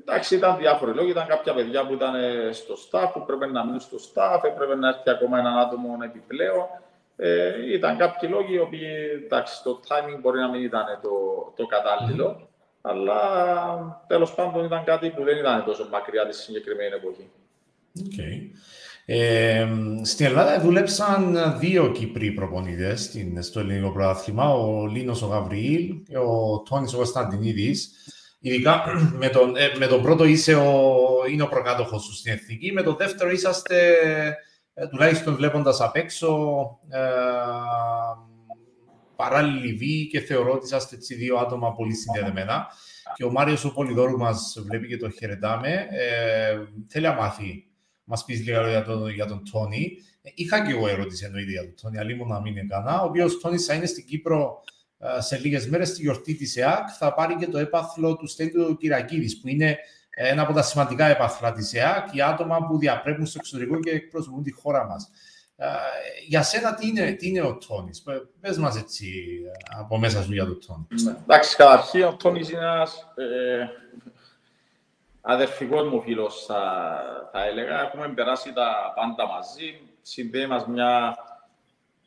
Εντάξει, ήταν διάφοροι λόγοι. Ήταν κάποια παιδιά που ήταν ε, στο staff, που πρέπει να μείνουν στο staff, έπρεπε να έρθει ακόμα έναν άτομο επιπλέον. Ε, ήταν κάποιοι λόγοι οι οποίοι, εντάξει, το timing μπορεί να μην ήταν το, το κατάλληλο, αλλά τέλος πάντων ήταν κάτι που δεν ήταν τόσο μακριά τη συγκεκριμένη εποχή. Οκ. Ε, στην Ελλάδα δούλεψαν δύο Κύπροι προπονητές στην- στο ελληνικό πρωτάθλημα, ο Λίνος ο Γαβριήλ και ο Τόνης ο Κωνσταντινίδης. Ειδικά με τον, ε, με τον πρώτο είσαι ο, είναι ο προκάτοχος σου στην Εθνική, με τον δεύτερο είσαστε, ε, τουλάχιστον βλέποντας απ' έξω, ε, παράλληλη βίη και θεωρώ ότι είσαστε έτσι δύο άτομα πολύ συνδεδεμένα. Και ο Μάριος ο Πολυδόρου μας βλέπει και το χαιρετάμε. Ε, θέλει να μάθει μας πεις λίγα λόγια για τον, για τον Τόνι. Ε, Είχα και εγώ ερώτηση εννοείται για τον Τόνι, αλλήμον να μην έκανα, ο οποίος Τόνις θα είναι στην Κύπρο ε, σε λίγες μέρες στη γιορτή της ΕΑΚ, θα πάρει και το έπαθλο του Στέλιου Κυρακίδης, που είναι ε, ένα από τα σημαντικά έπαθλα της ΕΑΚ, για άτομα που διαπρέπουν στο εξωτερικό και εκπροσωπούν τη χώρα μας. Ε, για σένα τι είναι, τι είναι ο Τόνις, Πε- πες μας έτσι ε, από μέσα σου για τον Τόνι. Ναι. Εντάξει, καταρχήν ο Τόνις είναι ένας ε, αδερφικός μου φίλος, θα, θα έλεγα. Έχουμε περάσει τα πάντα μαζί. Συνδέει μας μια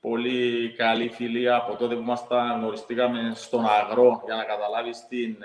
πολύ καλή φιλία από τότε που ήμασταν γνωριστήκαμε στον αγρό, για να καταλάβεις την...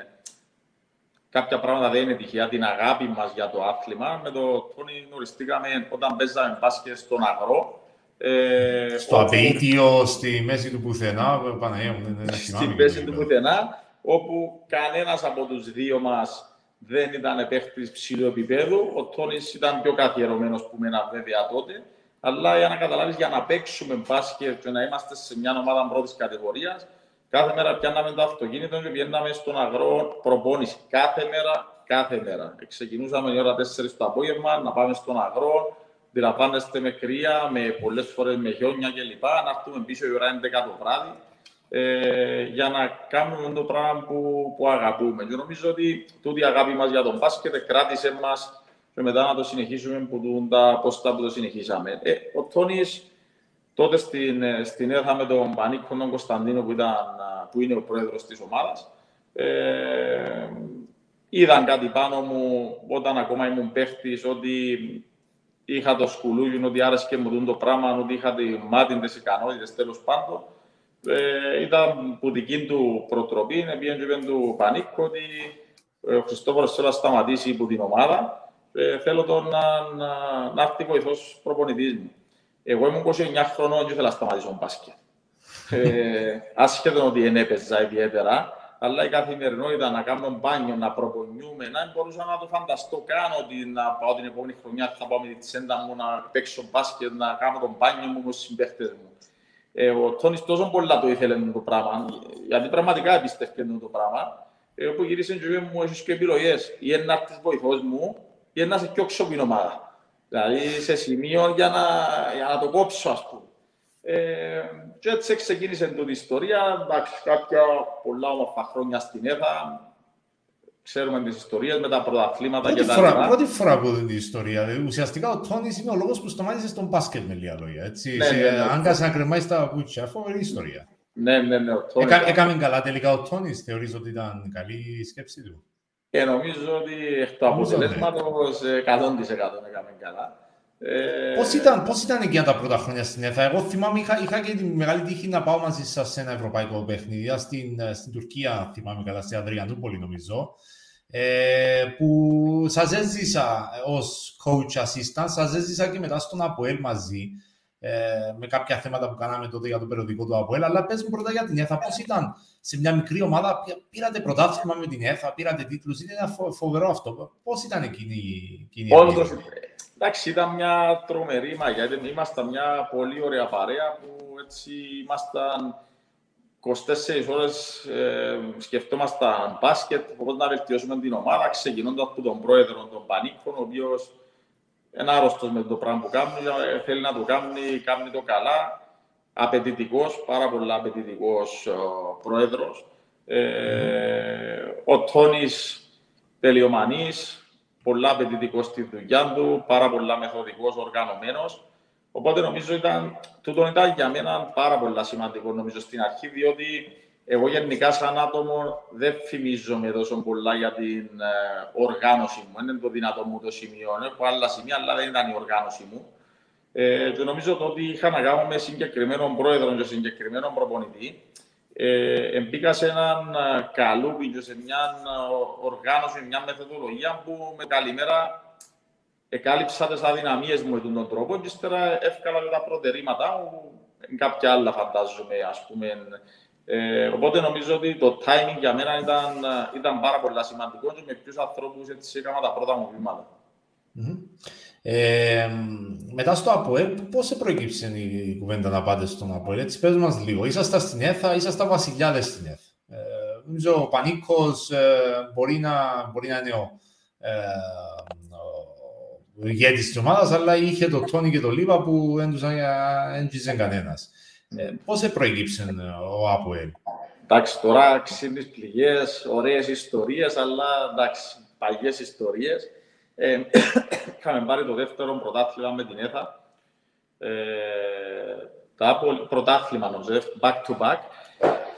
Κάποια πράγματα δεν είναι τυχαία, την αγάπη μας για το άθλημα. Με το Τόνι γνωριστήκαμε όταν παίζαμε μπάσκετ στον αγρό. Ε, Στο όπου- απείτιο, στη μέση του πουθενά, Παναγία μου, δεν, δεν θυμάμαι. στην πέση και του λίγο. πουθενά, όπου κανένας από τους δύο μας δεν ήταν παίχτης ψηλού επίπεδου. Ο Τόνις ήταν πιο καθιερωμένος που μένα βέβαια τότε. Αλλά για να καταλάβεις, για να παίξουμε μπάσκετ και να είμαστε σε μια ομάδα πρώτης κατηγορίας, κάθε μέρα πιάνναμε το αυτοκίνητο και πηγαίναμε στον αγρό προπόνηση. Κάθε μέρα, κάθε μέρα. Ξεκινούσαμε η ώρα 4 το απόγευμα, να πάμε στον αγρό, αντιλαμβάνεστε με κρύα, με πολλές φορές με χιόνια κλπ. Να έρθουμε πίσω η ώρα 11 το βράδυ ε, για να κάνουμε το πράγμα που, που αγαπούμε. Και νομίζω ότι τούτη η αγάπη μας για τον μπάσκετ κράτησε μας και μετά να το συνεχίσουμε που τούν τα πόστα που το συνεχίσαμε. Ε, ο Τόνις τότε στην, ε, στην ΕΘΑ με τον Πανίκο τον Κωνσταντίνο που, ήταν, α, που είναι ο πρόεδρος της ομάδας ε, είδαν κάτι πάνω μου όταν ακόμα ήμουν παίχτης ότι είχα το σκουλούγι, ότι άρεσε μου τούν το πράγμα, ότι είχα τη μάτι, τις ικανότητες τέλος πάντων. Ε, ήταν που δική του προτροπή, πήγαινε και είπε του Πανίκο ότι ε, ο Χριστόφορος θέλει να σταματήσει από την ομάδα. Ε, θέλω τον να, να, να έρθει βοηθός προπονητής μου. Εγώ ήμουν 29 χρονών και ήθελα να σταματήσω μπάσκετ. Ε, άσχετον ότι δεν έπαιζα ιδιαίτερα, αλλά η καθημερινότητα να κάνω μπάνιο, να προπονιούμε, να μπορούσα να το φανταστώ καν ότι να πάω την επόμενη χρονιά θα πάω με τη τσέντα μου να παίξω μπάσκετ, να κάνω τον μπάνιο μου με τους συμπαίχτες μου. Ε, ο Τόνις τόσο πολλά το ήθελε το πράγμα, γιατί πραγματικά εμπιστεύκε το πράγμα. Ε, όπου γύρισε και είπε μου, έχεις και επιλογές, ή να έρθεις βοηθός μου, ή να σε πιώξω την ομάδα. Δηλαδή σε σημείο για να, για να το κόψω, ας πούμε. Ε, και έτσι ξεκίνησε τούτη η ιστορία. Εντάξει, κάποια πολλά όμορφα χρόνια στην ΕΔΑ. Ξέρουμε τις ιστορίες με τα πρωταθλήματα και Πρώτη τα φορά, λοιπά. πρώτη φορά που δίνει την ιστορία. Δηλαδή, ουσιαστικά ο Τόνις είναι ο λόγος που σταμάτησε στον μπάσκετ με λίγα λόγια. Έτσι. Ναι, σε, ναι, ναι. Άγκασε να κρεμάει τα παπούτσια. Φοβερή ιστορία. Ναι, ναι, ναι. ο Τόνις. Έκα, έκαμε καλά τελικά ο Τόνις. Θεωρείς ότι ήταν καλή η σκέψη του; Και νομίζω ότι εκ του Νομίζω, ναι. αποτελέσματος ε, 100% έκαμε καλά. Ε, Πώς ήταν, πώς ήταν εκείνα τα πρώτα χρόνια στην ΕΘΑ. Εγώ θυμάμαι, είχα, είχα και τη μεγάλη τύχη να πάω μαζί σας σε ένα ευρωπαϊκό παιχνίδι, στην, στην Τουρκία, θυμάμαι καλά, στην Αδριανούπολη νομίζω, ε, που σας έζησα ως coach assistant, σας έζησα και μετά στον ΑΠΟΕΛ μαζί. ε, με κάποια θέματα που κάναμε τότε για το περιοδικό του ΑΠΟΕΛ. Αλλά πες μου πρώτα για την ΕΘΑ, πώς ήταν σε μια μικρή ομάδα, πήρατε πρωτάθλημα με την ΕΘΑ, πήρατε τίτλους, είναι φοβερό αυτό. Πώς ήταν εκείνη, εκείνη η Όντως, εντάξει, ήταν μια τρομερή μαγιά, ήμασταν μια πολύ ωραία παρέα που έτσι ήμασταν 24 ώρες ε, σκεφτόμασταν μπάσκετ, πώς να βελτιώσουμε την ομάδα, ξεκινώντας από τον πρόεδρο των Πανίκων, ο οποίος είναι άρρωστος με το πράγμα που κάνει, ε, θέλει να το κάνει, κάνει το καλά, απαιτητικός, πάρα πολύ απαιτητικός πρόεδρος. Ε, ο Τόνης τελειομανής, πολλά απαιτητικός στη δουλειά του, πάρα πολλά μεθοδικός, οργανωμένος. Οπότε νομίζω ήταν, τούτο ήταν για μένα πάρα πολύ σημαντικό νομίζω στην αρχή, διότι εγώ γενικά σαν άτομο δεν φημίζομαι τόσο πολλά για την ε, οργάνωση μου. Είναι το δυνατό μου το σημείο. Έχω άλλα σημεία, αλλά δεν ήταν η οργάνωση μου. Ε, και νομίζω ότι είχα να κάνω με συγκεκριμένο πρόεδρο και συγκεκριμένο προπονητή. Ε, μπήκα σε έναν ε, καλούπι και σε μια ε, οργάνωση, μια μεθοδολογία που με καλημέρα εκάλυψα τις αδυναμίες μου με τον τρόπο και ύστερα εύκολα τα προτερήματα μου, κάποια άλλα φαντάζομαι, ας πούμε. Ε, οπότε νομίζω ότι το timing για μένα ήταν, ήταν πάρα πολύ σημαντικό και με ποιους ανθρώπους έτσι έκανα τα πρώτα μου βήματα. Mm-hmm. Ε, μετά στο ΑΠΟΕ, πώς σε προέκυψε η κουβέντα να πάτε στον ΑΠΟΕ, έτσι πες μας λίγο. Ήσασταν στην ΕΘΑ, ήσασταν βασιλιάδες στην ΕΘΑ. Ε, νομίζω ο Πανίκος ε, μπορεί, να, μπορεί να είναι ο, ε, ο ηγέτης της ομάδας, αλλά είχε το Τόνι και το Λίβα που δεν κανένας. Ε, πώς σε προέκυψε ο ΑΠΟΕΛ. Εντάξει, τώρα ξύνεις πληγές, ωραίες ιστορίες, αλλά εντάξει, παγιές ιστορίες. Ε, είχαμε πάρει το δεύτερο πρωτάθλημα με την ΕΘΑ. Ε, τα πρωτάθλημα, νομίζω, back to back.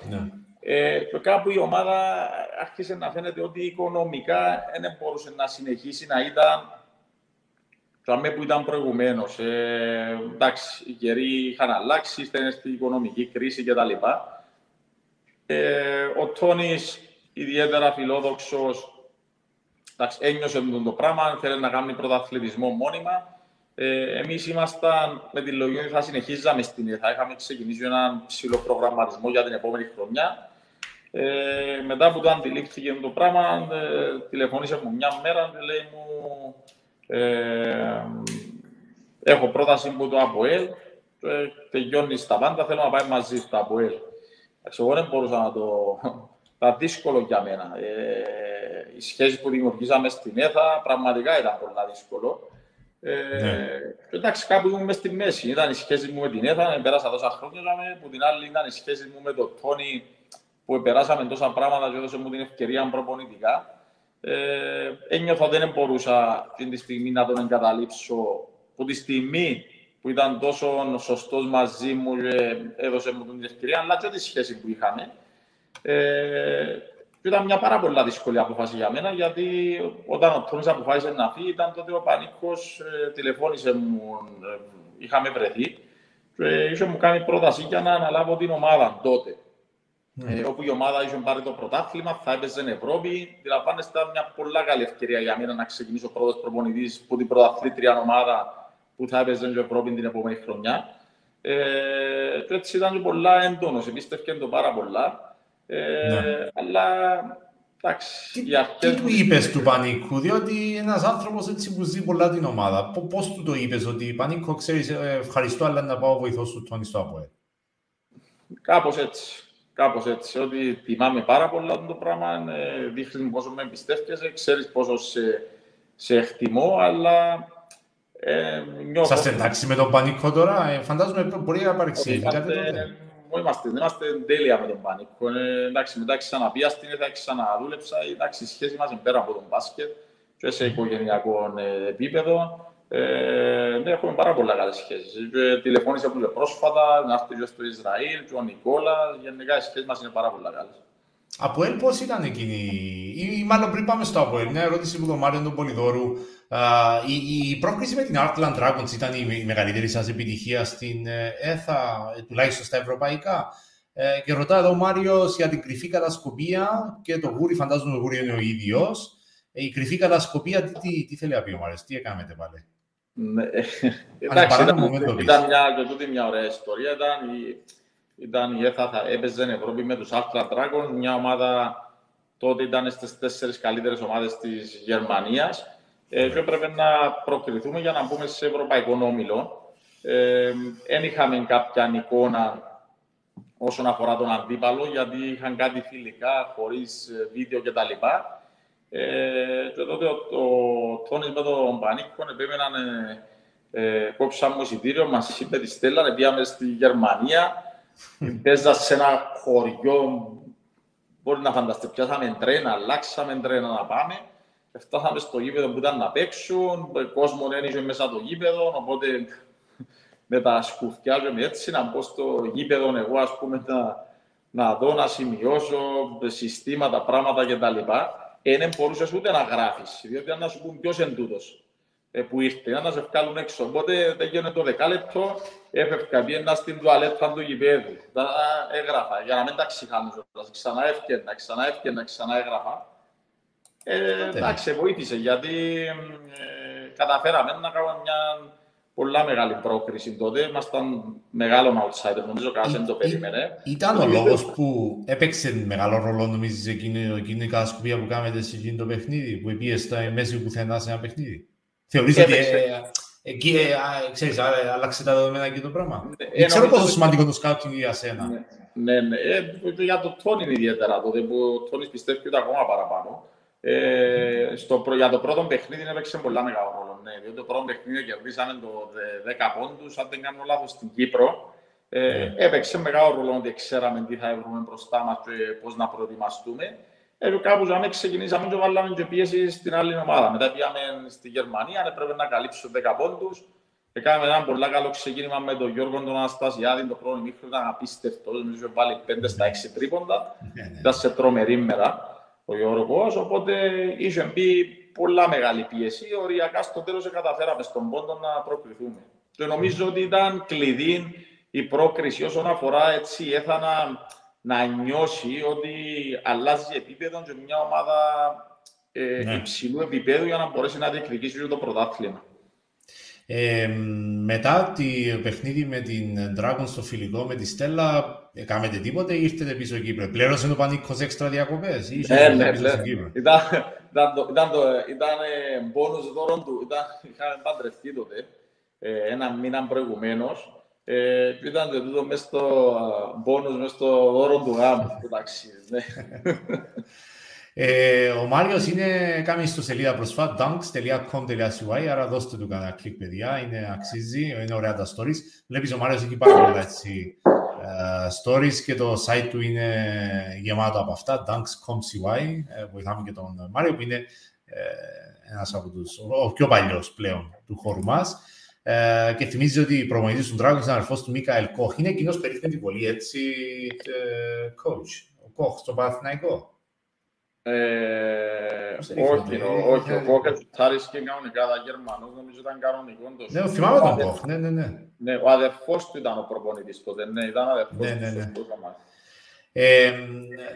Ναι. Ε, και κάπου η ομάδα άρχισε να φαίνεται ότι οικονομικά δεν μπορούσε να συνεχίσει να ήταν το που ήταν προηγουμένως. Ε, εντάξει, οι καιροί είχαν αλλάξει, ήταν στην οικονομική κρίση κτλ. Ε, ο Τόνι, ιδιαίτερα φιλόδοξος, ένιωσε το πράγμα, θέλει να κάνει πρωταθλητισμό μόνιμα. Ε, Εμείς ήμασταν με τη λογική ότι θα συνεχίζαμε στην Θα είχαμε ξεκινήσει έναν ψηλό προγραμματισμό για την επόμενη χρονιά. Ε, μετά που το αντιλήφθηκε το πράγμα, ε, τηλεφώνησε μου μια μέρα και λέει μου ε, έχω πρόταση που το ΑΠΟΕΛ, ε, τελειώνεις τα πάντα, θέλω να πάει μαζί στο ΑΠΟΕΛ. Εγώ δεν μπορούσα να το... Ήταν δύσκολο για μένα. Ε, η σχέση που δημιουργήσαμε στην ΕΘΑ πραγματικά ήταν πολύ δύσκολο. Ε, ναι. Εντάξει, κάπου ήμουν στη μέση. Ήταν η σχέση μου με την ΕΘΑ, πέρασα τόσα χρόνια, που την άλλη ήταν η σχέση μου με τον Τόνι, που περάσαμε τόσα πράγματα και έδωσε μου την ευκαιρία προπονητικά ε, ένιωθα ότι δεν μπορούσα την τη στιγμή να τον εγκαταλείψω που τη στιγμή που ήταν τόσο σωστός μαζί μου και έδωσε μου την ευκαιρία, αλλά και τη σχέση που είχαμε. Ε, ήταν μια πάρα πολύ δύσκολη απόφαση για μένα, γιατί όταν ο Τόνις αποφάσισε να φύγει, ήταν τότε ο Πανίκος ε, τηλεφώνησε μου, ε, είχαμε βρεθεί και είχε μου κάνει πρόταση για να αναλάβω την ομάδα τότε. Ε, όπου η ομάδα είχε πάρει το πρωτάθλημα, θα έπαιζε στην Ευρώπη. Αντιλαμβάνεστε, ήταν μια πολύ καλή ευκαιρία για μένα να ξεκινήσω πρώτος προπονητής που την πρωταθλήτρια ομάδα που θα έπαιζε στην Ευρώπη την επόμενη χρονιά. Ε, και έτσι ήταν πολλά έντονος, εμπίστευκε το πάρα πολλά. Ε, ναι. Αλλά εντάξει. Τι, τι του είπες του Πανίκου, διότι ένας άνθρωπος έτσι που ζει πολλά την ομάδα. Πώς του το είπες, ότι Πανίκο ξέρεις, ε, ευχαριστώ, αλλά να πάω βοηθός του Τόνι στο ΑΠΟΕ. Κάπως έτσι. Κάπως έτσι, ότι τιμάμε πάρα πολύ το πράγμα, ε, δείχνει πόσο με εμπιστεύεσαι, ξέρεις πόσο σε, σε εκτιμώ, αλλά ε, νιώθω... Σας εντάξει με τον Πανίκο τώρα, ε, φαντάζομαι μπορεί να παρεξηγεί κάτι τότε. Είμαστε, είμαστε τέλεια με τον Πανίκο. Ε, εντάξει, μετά ξαναπία στην θα ξαναδούλεψα. Εντάξει, η σχέση μας είναι πέρα από τον μπάσκετ και σε οικογενειακό ε, επίπεδο. Ε, ναι, έχουμε πάρα πολλά καλές σχέσεις. Τηλεφώνησα που πρόσφατα, να έρθει στο Ισραήλ, και ο Νικόλας. Γενικά οι σχέσεις μας είναι πάρα πολλά καλές. Από ελ πώς ήταν εκείνη, ή, ή μάλλον πριν πάμε στο Αποέλ, μια ερώτηση που τον Μάριο τον Πολυδόρου. Η, η πρόκληση με την Artland Dragons ήταν η, η μεγαλύτερη σας επιτυχία στην ε, ΕΘΑ, ε, τουλάχιστον στα ευρωπαϊκά. Ε, και ρωτά εδώ ο Μάριο για την κρυφή κατασκοπία και το γούρι, φαντάζομαι το γούρι είναι ο ίδιος. Ε, η κρυφή κατασκοπία, τι, τι, τι θέλει να πει ο Μάριος, τι έκανατε πάλι; Ναι. Εντάξει, ήταν, ήταν μια, και τούτη μια ωραία ιστορία. Ήταν η, ήταν η ΕΘΑ, έπαιζε Ευρώπη με τους Ultra Dragon, μια ομάδα τότε ήταν στις τέσσερις καλύτερες ομάδες της Γερμανίας ε, και έπρεπε να προκριθούμε για να μπούμε σε ευρωπαϊκό όμιλο. Δεν ε, είχαμε κάποια εικόνα όσον αφορά τον αντίπαλο, γιατί είχαν κάτι φιλικά, χωρίς ε, βίντεο κτλ. Ε, και τότε ο, ο Τόνις με τον Πανίκο επέμεναν, ε, ε, κόψαν μου εισιτήριο, μας είπε τη Στέλλα, πήγαμε στη Γερμανία, παίζας σε ένα χωριό, μπορεί να φανταστεί, πιάσαμε τρένα, αλλάξαμε τρένα να πάμε, φτάσαμε στο γήπεδο που ήταν να παίξουν, ο κόσμο ένιξε μέσα το γήπεδο, οπότε με τα σκουφιά και έτσι να μπω στο γήπεδο εγώ, ας πούμε, να, να δω, να σημειώσω συστήματα, πράγματα κτλ δεν μπορούσες ούτε να γράφεις. Διότι αν να σου πούν ποιος είναι τούτος ε, που ήρθε, να σε βγάλουν έξω. Οπότε έγινε το δεκάλεπτο, έφευκα, πήγαινα στην τουαλέτα του γηπέδου. Τα έγραφα για να μην τα ξεχάνω. Ξανά έφτιανα, ξανά έφτιανα, ξανά έγραφα. Ε, εντάξει, βοήθησε γιατί ε, καταφέραμε να κάνουμε μια πολλά μεγάλη πρόκριση τότε. Ήμασταν μεγάλο outsider, νομίζω κανένας δεν το περίμενε. Ήταν ο λόγος που έπαιξε μεγάλο ρόλο, νομίζεις, εκείνη, εκείνη η κατασκοπία που κάνετε σε εκείνο το παιχνίδι, που πήγε στα μέση πουθενά σε ένα παιχνίδι; Θεωρείς ότι ε, εκεί, ε, ξέρεις, άλλαξε τα δεδομένα και το πράγμα; Ε, δεν ξέρω πόσο σημαντικό το σκάουτινγκ για σένα. Ναι, ναι, ναι. για το Τόνι ιδιαίτερα τότε, που ο Τόνι πιστεύει ότι ακόμα παραπάνω. Ε, στο, για το πρώτο παιχνίδι έπαιξε πολλά μεγάλο ρόλο. Ναι, διότι το πρώτο παιχνίδι κερδίσαμε το 10 πόντους, αν δεν κάνω λάθος, στην Κύπρο. Ε, mm. Έπαιξε μεγάλο ρόλο ότι ξέραμε τι θα βρούμε μπροστά μας και πώς να προετοιμαστούμε. Ε, κάπου ζάμε, ξεκινήσαμε και βάλαμε και πίεση στην άλλη ομάδα. Μετά πήγαμε στη Γερμανία, έπρεπε να καλύψουμε 10 πόντους. Έκαναμε ένα πολύ καλό ξεκίνημα με τον Γιώργο τον Αναστασιάδη. Το πρώτο μήχρονο ήταν απίστευτος. Νομίζω βάλει 5 στα 6 τρίποντα. Ναι, ναι. Ήταν σε τρομερή μέρα ο Γιώργος, οπότε είχε μπει πολλά μεγάλη πίεση. Οριακά στο τέλος καταφέραμε στον πόντο να προκριθούμε. Και νομίζω ότι ήταν κλειδί η πρόκριση όσον αφορά έτσι έθανα να νιώσει ότι αλλάζει επίπεδο και μια ομάδα ε, ναι. υψηλού επίπεδου για να μπορέσει να διεκδικήσει το πρωτάθλημα. Ε, μετά το παιχνίδι με την Dragon στο φιλικό με τη Στέλλα, Κάμετε τίποτε ή ήρθετε πίσω Κύπρο. Πλήρωσε το Πανίκος έξτρα διακοπές ή ήρθετε ναι, πίσω στην Κύπρο. Ήταν, ήταν, το, ήταν, το, ήταν μπόνους δώρον του. Ήταν, είχαμε παντρευτεί τότε, ε, ένα μήνα προηγουμένως. Ε, ήταν το τούτο μες στο μπόνους, μες στο δώρο του γάμου, το ταξίδι. Ναι. Ε, ο Μάριος είναι, κάνει στο σελίδα προσφάτ, dunks.com.cy, άρα δώστε του κανένα κλικ, παιδιά, είναι, αξίζει, είναι ωραία τα stories. Βλέπεις ο Μάριος έχει πάρα πολλά έτσι, uh, stories και το site του είναι γεμάτο από αυτά, dunks.com.cy, ε, βοηθάμε και τον Μάριο που είναι ε, ένας από τους, ο πιο παλιός πλέον του χώρου μας. Ε, και θυμίζει ότι η προμονητής του Dragons είναι αδερφός του Μίκαελ Κόχ. Είναι εκείνος περίφημη πολύ έτσι ε, coach, ο Κόχ στο Παναθηναϊκό. Ε, όχι, όχι, ο Κόκ τσάρις και κανονικά τα Γερμανούς, νομίζω ήταν κανονικό το Ναι, θυμάμαι τον Κόκ, ναι, ναι, ναι. Ναι, ο αδερφός του ήταν ο προπονητής τότε, ναι, ήταν αδερφός ναι, ναι, ναι. του. Ε,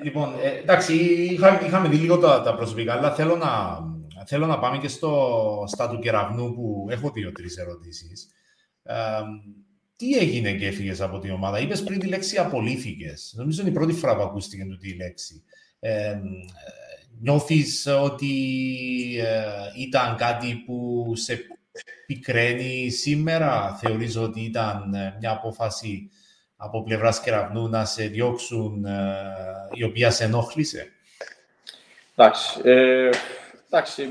λοιπόν, ε, εντάξει, είχα, είχαμε δει λίγο τα, τα προσωπικά, αλλά θέλω να, θέλω να πάμε και στο, στα του κεραυνού που έχω δύο-τρεις ερωτήσεις. Ε, τι έγινε και έφυγες από την ομάδα; Είπες πριν τη λέξη απολύθηκες. Νομίζω είναι η πρώτη φορά που ακούστηκε αυτή η λέξη. Ε, νιώθεις ότι ε, ήταν κάτι που σε πικραίνει σήμερα; Θεωρείς ότι ήταν ε, μια απόφαση από πλευράς κεραυνού να σε διώξουν ε, η οποία σε ενόχλησε; Εντάξει, ε, εντάξει,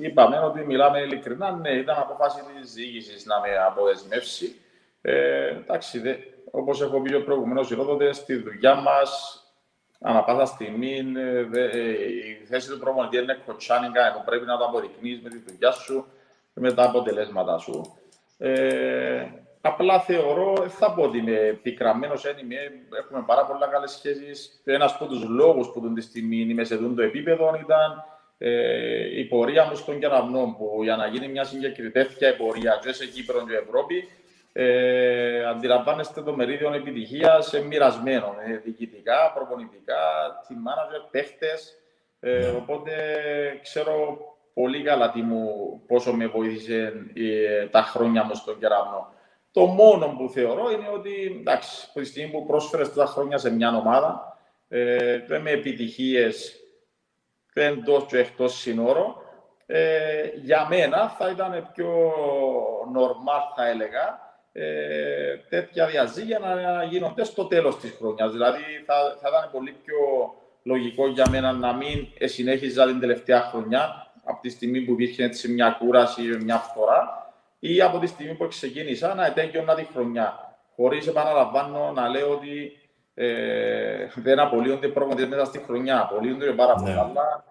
είπαμε ότι μιλάμε ειλικρινά. Ναι, ήταν απόφαση της διοίκησης να με αποδεσμεύσει. Ε, εντάξει, δε, όπως έχω πει προηγουμένως, τότε στη δουλειά μας Ανά πάσα στιγμή ε, ε, η θέση του προμονητή είναι κοτσάνικα, ενώ πρέπει να το αποδεικνύεις με τη δουλειά σου και με τα αποτελέσματα σου. Ε, απλά θεωρώ, δεν θα πω ότι είμαι πικραμένος, είμαι, έχουμε πάρα πολλά καλές σχέσεις. Ένας από τους λόγους που τον τη στιγμή είμαι σε το επίπεδο ήταν ε, η πορεία μου στον κεραυνό, που για να γίνει μια συγκεκριμένη τέτοια πορεία και σε Κύπρο και Ευρώπη, ε, αντιλαμβάνεστε το μερίδιο επιτυχίας σε μοιρασμένο. Ε, διοικητικά, προπονητικά, team manager, παίχτες. Ε, ναι. οπότε ξέρω πολύ καλά τι μου, πόσο με βοήθησε ε, τα χρόνια μου στον κεραυνό. Το μόνο που θεωρώ είναι ότι, εντάξει, από τη στιγμή που πρόσφερες τα χρόνια σε μια ομάδα, ε, με επιτυχίες εντό και εκτός συνόρων, ε, για μένα θα ήταν πιο normal, θα έλεγα, ε, τέτοια διαζύγια να γίνονται στο τέλος της χρονιάς. Δηλαδή θα, θα ήταν πολύ πιο λογικό για μένα να μην συνέχιζα την τελευταία χρονιά από τη στιγμή που υπήρχε έτσι μια κούραση ή μια φθορά ή από τη στιγμή που ξεκίνησα να ετέγιωνα τη χρονιά. Χωρίς επαναλαμβάνω να λέω ότι ε, δεν απολύονται πρόγραμμα μέσα στη χρονιά. Απολύονται πάρα πολύ. Ναι. Αλλά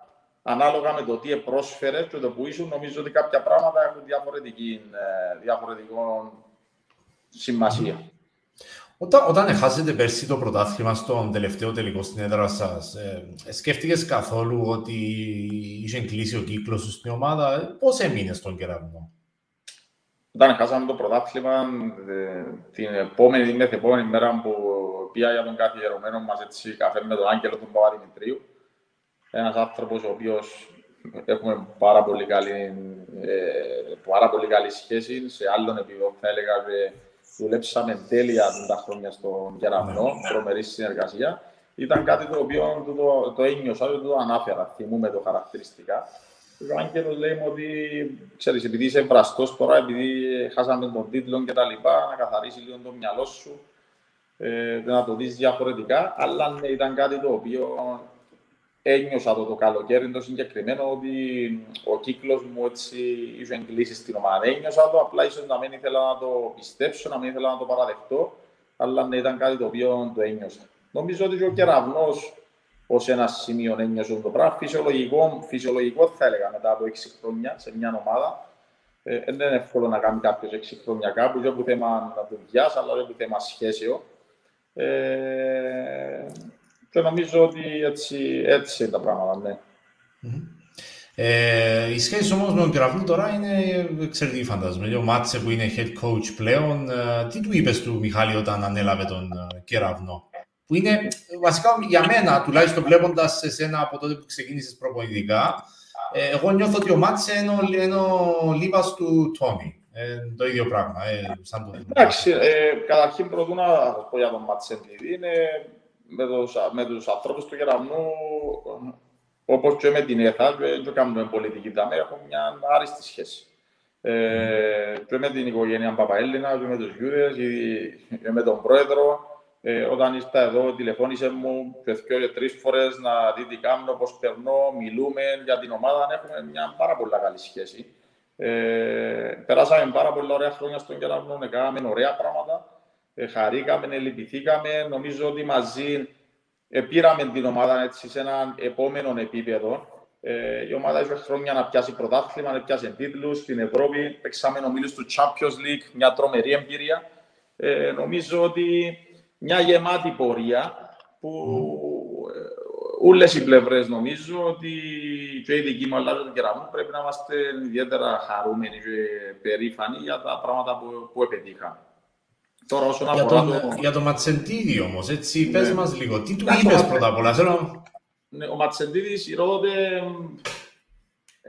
ανάλογα με το τι πρόσφερε και το που ήσουν, νομίζω ότι κάποια πράγματα έχουν διαφορετική, ε, διαφορετικό σημασία. Όταν, όταν έχασετε πέρσι το πρωτάθλημα στον τελευταίο τελικό στην έδρα σας, ε, σκέφτηκες καθόλου ότι είχε κλείσει ο κύκλος σου στην ομάδα, πώς έμεινες στον κεραυνό; Όταν χάσαμε το πρωτάθλημα, ε, την επόμενη, την επόμενη μέρα που πήγα για τον καθιερωμένο μας καφέ με τον Άγγελο του Παπαδημητρίου, ένας άνθρωπος ο οποίος έχουμε πάρα πολύ καλή, ε, πάρα πολύ καλή σχέση σε άλλον επίπεδο, θα έλεγα, δουλέψαμε τέλεια τα χρόνια στον Κεραμνό, ναι. τρομερή συνεργασία. Ήταν κάτι το οποίο το, το, το ένιωσα, το, το ανάφερα, θυμούμε το χαρακτηριστικά. Ο Άγγελος λέει μου ότι ξέρεις, επειδή είσαι βραστό τώρα, επειδή χάσαμε τον τίτλο και τα λοιπά, να καθαρίσει λίγο το μυαλό σου, ε, να το δεις διαφορετικά. Αλλά ναι, ήταν κάτι το οποίο ένιωσα το, το καλοκαίρι το συγκεκριμένο ότι ο κύκλος μου έτσι είχε κλείσει στην ομάδα. Ένιωσα το, απλά ίσως να μην ήθελα να το πιστέψω, να μην ήθελα να το παραδεχτώ, αλλά ναι, ήταν κάτι το οποίο το ένιωσα. Νομίζω ότι και ο κεραυνός ως ένα σημείο ένιωσε το πράγμα. Φυσιολογικό, φυσιολογικό θα έλεγα μετά από 6 χρόνια σε μια ομάδα. Ε, δεν είναι εύκολο να κάνει κάποιος 6 χρόνια κάπου, δεν είναι θέμα δουλειά, αλλά δεν είναι θέμα σχέσεων. Ε, και νομίζω ότι έτσι, έτσι είναι τα πράγματα, ναι. Ε, η σχέση όμως με τον Κεραυνό τώρα είναι εξαιρετική φαντασμένη. Ο Μάτσε που είναι head coach πλέον, ε, τι του είπες του Μιχάλη όταν ανέλαβε τον ε, Κεραυνό; Που είναι βασικά για μένα, τουλάχιστον βλέποντας εσένα από τότε που ξεκίνησες προπονητικά, ε, εγώ νιώθω ότι ο Μάτσε είναι ο, είναι ο Λίβας του Τόνι. Ε, το ίδιο πράγμα. Ε, σαν το... Εντάξει, ε, καταρχήν προτού να πω για τον Μάτσε, είναι με τους, με τους ανθρώπους του Γεραμνού, όπως και με την ΕΘΑ, δεν κάνουμε πολιτική ταμεία, έχουμε μια άριστη σχέση. Ε, και με την οικογένεια Παπαέλληνα, και με τους Γιούδες, και με τον πρόεδρο. Ε, όταν ήρθα εδώ, τηλεφώνησε μου και δύο και τρεις φορές να δει τι κάνω, πώς περνώ, μιλούμε για την ομάδα. Έχουμε μια πάρα πολύ καλή σχέση. Ε, περάσαμε πάρα πολλά ωραία χρόνια στον Κεραυνό, κάναμε ωραία πράγματα ε, χαρήκαμε, λυπηθήκαμε. Νομίζω ότι μαζί ε, πήραμε την ομάδα έτσι, σε ένα επόμενο επίπεδο. Ε, η ομάδα έχει χρόνια να πιάσει πρωτάθλημα, να πιάσει τίτλους στην Ευρώπη. Παίξαμε ομίλου του Champions League, μια τρομερή εμπειρία. Ε, νομίζω ότι μια γεμάτη πορεία που mm. όλες οι πλευρές νομίζω ότι και οι δικοί μου αλλά και κεραμού πρέπει να είμαστε ιδιαίτερα χαρούμενοι και περήφανοι για τα πράγματα που, που επετύχαμε. Τώρα όσον για τον, το... Για το Ματσεντίδη όμως, έτσι, ναι. πες μας λίγο. Τι του είπες πρώτα απ' όλα, θέλω... Ναι, ο Ματσεντίδης, ρωτώτε,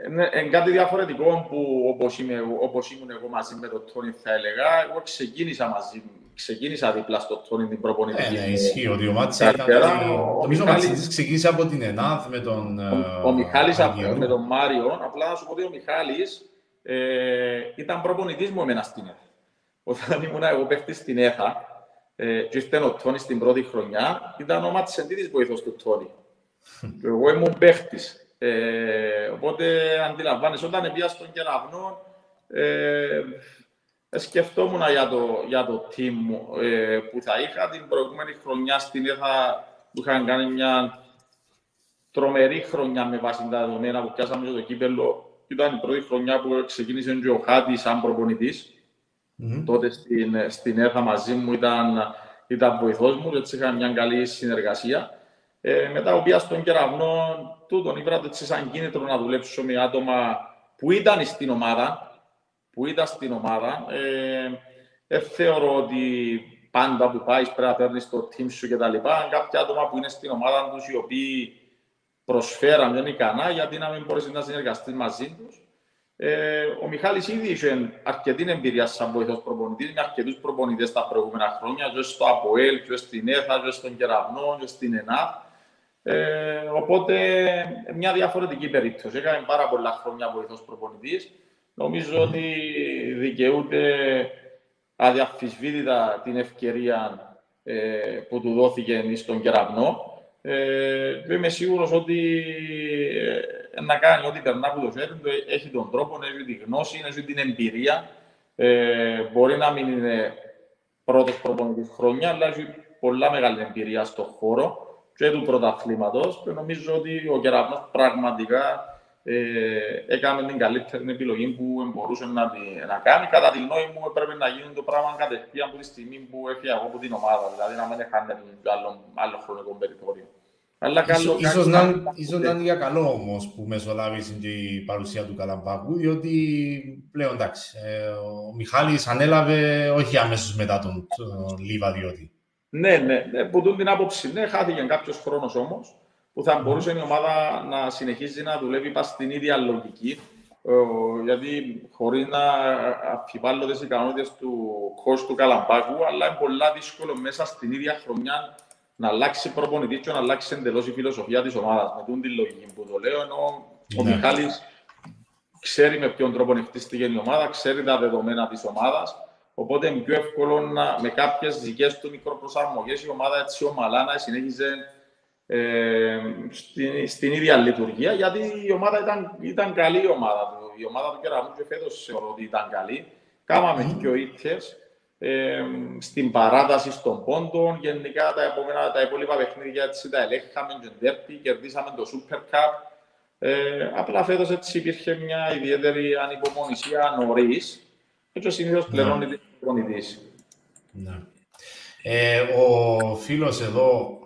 είναι, είναι κάτι διαφορετικό που όπως, είμαι, όπως ήμουν εγώ μαζί με τον Τόνι θα έλεγα, εγώ ξεκίνησα μαζί ξεκίνησα δίπλα στο Τόνι την προπονητική. Ναι, ναι, ισχύει ότι ο Μάτσα ήταν... Νομίζω ο Ματσεντίδης ξεκίνησε από την ΕΝΑΘ με τον... Ο, ο Μιχάλης με τον Μάριο, απλά να σου πω ότι ο Μιχάλης ε, ήταν προπονητής μου εμένα στην ΕΝΑΘ όταν ήμουν εγώ παίχτης στην ΕΘΑ ε, και ήρθε ο Τόνι στην πρώτη χρονιά, ήταν ο Ματσεντίδης βοηθός του Τόνι. και εγώ ήμουν παίχτης. Ε, οπότε αντιλαμβάνεσαι, όταν πήγα στον κεραυνό, ε, ε, σκεφτόμουν για το, για το team ε, που θα είχα την προηγούμενη χρονιά στην ΕΘΑ που είχαν κάνει μια τρομερή χρονιά με βάση τα δεδομένα που πιάσαμε το κύπελο. Ήταν η πρώτη χρονιά που ξεκίνησε και ο Χάτι σαν προπονητής. Mm-hmm. Τότε στην, στην ΕΘΑ μαζί μου ήταν, ήταν βοηθός μου, έτσι είχαμε μια καλή συνεργασία. Ε, μετά, ο οποία στον κεραυνό, τούτον είπα έτσι σαν κίνητρο να δουλέψω με άτομα που ήταν στην ομάδα, που ήταν στην ομάδα. Ε, ε θεωρώ ότι πάντα που πάεις πρέπει να παίρνεις το team σου κτλ. Κάποια άτομα που είναι στην ομάδα τους, οι οποίοι προσφέραν, δεν είναι ικανά, γιατί να μην μπορέσει να συνεργαστείς μαζί τους. Ε, ο Μιχάλης ήδη είχε αρκετή εμπειρία σαν βοηθός προπονητής με αρκετούς προπονητές τα προηγούμενα χρόνια και στο ΑΠΟΕΛ, και στην ΕΘΑ, και στον Κεραυνό, και στην ΕΝΑΤ. Ε, οπότε, μια διαφορετική περίπτωση. Έκανε πάρα πολλά χρόνια βοηθός προπονητής. Νομίζω ότι δικαιούται αδιαφυσβήτητα την ευκαιρία ε, που του δόθηκε στον Κεραυνό. Ε, είμαι σίγουρος ότι ε, να κάνει ό,τι περνά από το χέρι του, έχει τον τρόπο, έχει τη γνώση, έχει την εμπειρία. Ε, μπορεί να μην είναι πρώτος προπονητής χρόνια, αλλά έχει πολλά μεγάλη εμπειρία στον χώρο και του πρωταθλήματος. Και νομίζω ότι ο Κεραυνός πραγματικά ε, έκαμε την καλύτερη επιλογή που μπορούσε να, να κάνει. Κατά τη γνώμη μου, έπρεπε να γίνει το πράγμα κατευθείαν από τη στιγμή που έφυγε εγώ από την ομάδα. Δηλαδή, να μην είχαν άλλο, άλλο χρονικό περιθώριο. Αλλά καλό, ίσως, να, ίσως να είναι για καλό όμως που μεσολάβησε και η παρουσία του Καλαμπάκου, διότι πλέον εντάξει, ε, ο Μιχάλης ανέλαβε όχι αμέσως μετά τον, τον Λίβα, διότι. Ναι, ναι, ναι, που τούν την άποψη, ναι, χάθηκε κάποιος χρόνος όμως που θα μπορούσε η ομάδα να συνεχίζει να δουλεύει πας στην ίδια λογική. Ε, γιατί χωρίς να αφιβάλλω τις ικανότητες του κόσμου του Καλαμπάκου, αλλά είναι πολύ δύσκολο μέσα στην ίδια χρονιά να αλλάξει προπονητής και να αλλάξει εντελώς η φιλοσοφία της ομάδας. Με τούν τη λογική που το λέω, ενώ ο ναι. Μιχάλης ξέρει με ποιον τρόπο χτίστηκε η ομάδα, ξέρει τα δεδομένα της ομάδας. Οπότε είναι πιο εύκολο να, με κάποιες δικές του μικροπροσαρμογές η ομάδα έτσι ομαλά να συνέχιζε ε, στην, στην, ίδια λειτουργία, γιατί η ομάδα ήταν, ήταν καλή η ομάδα του. Η ομάδα του Κεραμού και φέτος θεωρώ ότι ήταν καλή. Κάμαμε mm. και ο ήττες ε, στην παράταση των πόντων. Γενικά τα, επόμενα, τα υπόλοιπα παιχνίδια έτσι τα ελέγχαμε και ντέρπι, κερδίσαμε το Super Cup. Ε, απλά φέτος έτσι υπήρχε μια ιδιαίτερη ανυπομονησία νωρίς. Έτσι ο συνήθως πληρώνει την προπονητής. Ναι. Ε, ο φίλος εδώ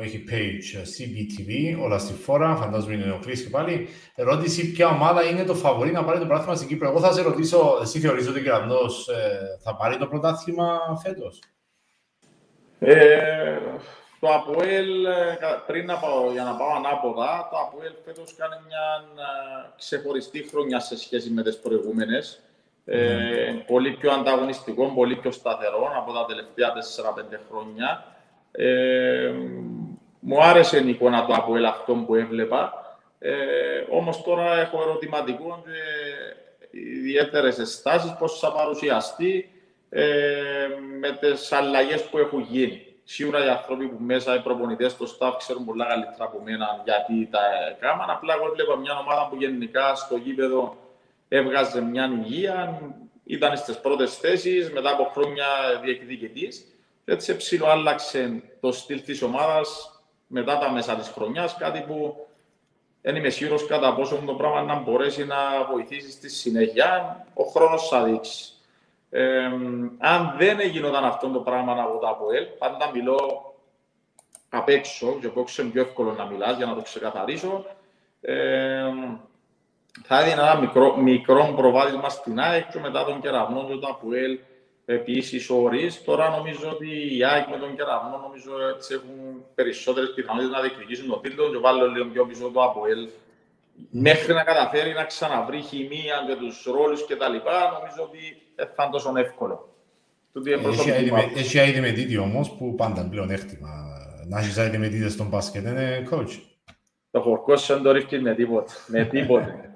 που έχει page ε, CBTV, όλα στη φόρα, φαντάζομαι είναι ο Κλής και πάλι. Ερώτηση, ποια ομάδα είναι το φαβορή να πάρει το πρωτάθλημα στην Κύπρο; Εγώ θα σε ρωτήσω, εσύ θεωρείς ότι ο Κεραυνός ε, θα πάρει το πρωτάθλημα φέτος; Ε, το ΑΠΟΕΛ, ε, πριν να πάω, για να πάω ανάποδα, το ΑΠΟΕΛ φέτος κάνει μια ξεχωριστή χρονιά σε σχέση με τις προηγούμενες. Ε, mm. πολύ πιο ανταγωνιστικό, πολύ πιο σταθερό από τα τελευταία 4-5 χρόνια. Ε, μου άρεσε η εικόνα του από αυτό που έβλεπα. Ε, όμως τώρα έχω ερωτηματικό και ιδιαίτερες αισθάσεις πώς θα παρουσιαστεί ε, με τις αλλαγές που έχουν γίνει. Σίγουρα οι άνθρωποι που μέσα, οι προπονητές, το staff ξέρουν πολλά καλύτερα από μένα γιατί τα έκαναν. Απλά εγώ έβλεπα μια ομάδα που γενικά στο γήπεδο έβγαζε μια υγεία, ήταν στις πρώτες θέσεις μετά από χρόνια διεκδικητής. Έτσι ψηλό άλλαξε το στυλ της ομάδας μετά τα μέσα της χρονιάς, κάτι που δεν είμαι σίγουρος κατά πόσο το πράγμα να μπορέσει να βοηθήσει στη συνέχεια. Ο χρόνος θα δείξει. Ε, αν δεν έγιναν αυτό το πράγμα από τα ΑΠΟΕΛ, πάντα μιλώ απ' έξω, και από έξω είναι πιο εύκολο να μιλάς για να το ξεκαθαρίσω. Ε, θα έδινα ένα μικρό, μικρό προβάδισμα στην ΑΕΚ και μετά τον κεραυνό του ΑΠΟΕΛ επίσης ορί. Τώρα νομίζω ότι οι ΑΕΚ με τον Κεραυνό νομίζω έτσι έχουν περισσότερες πιθανότητες να διεκδικήσουν τον τίτλο και βάλω λίγο πιο πίσω το ΑΠΟΕΛ. Μέχρι να καταφέρει να ξαναβρει χημεία και τους ρόλους κτλ. Νομίζω ότι θα είναι τόσο εύκολο. Έχει άιδη με τίτη όμως που πάντα είναι πλέον έκτημα. Να έχεις άιδη με τίτη στον μπάσκετ είναι coach. Το χορκός δεν το ρίχνει με τίποτε. Με τίποτε.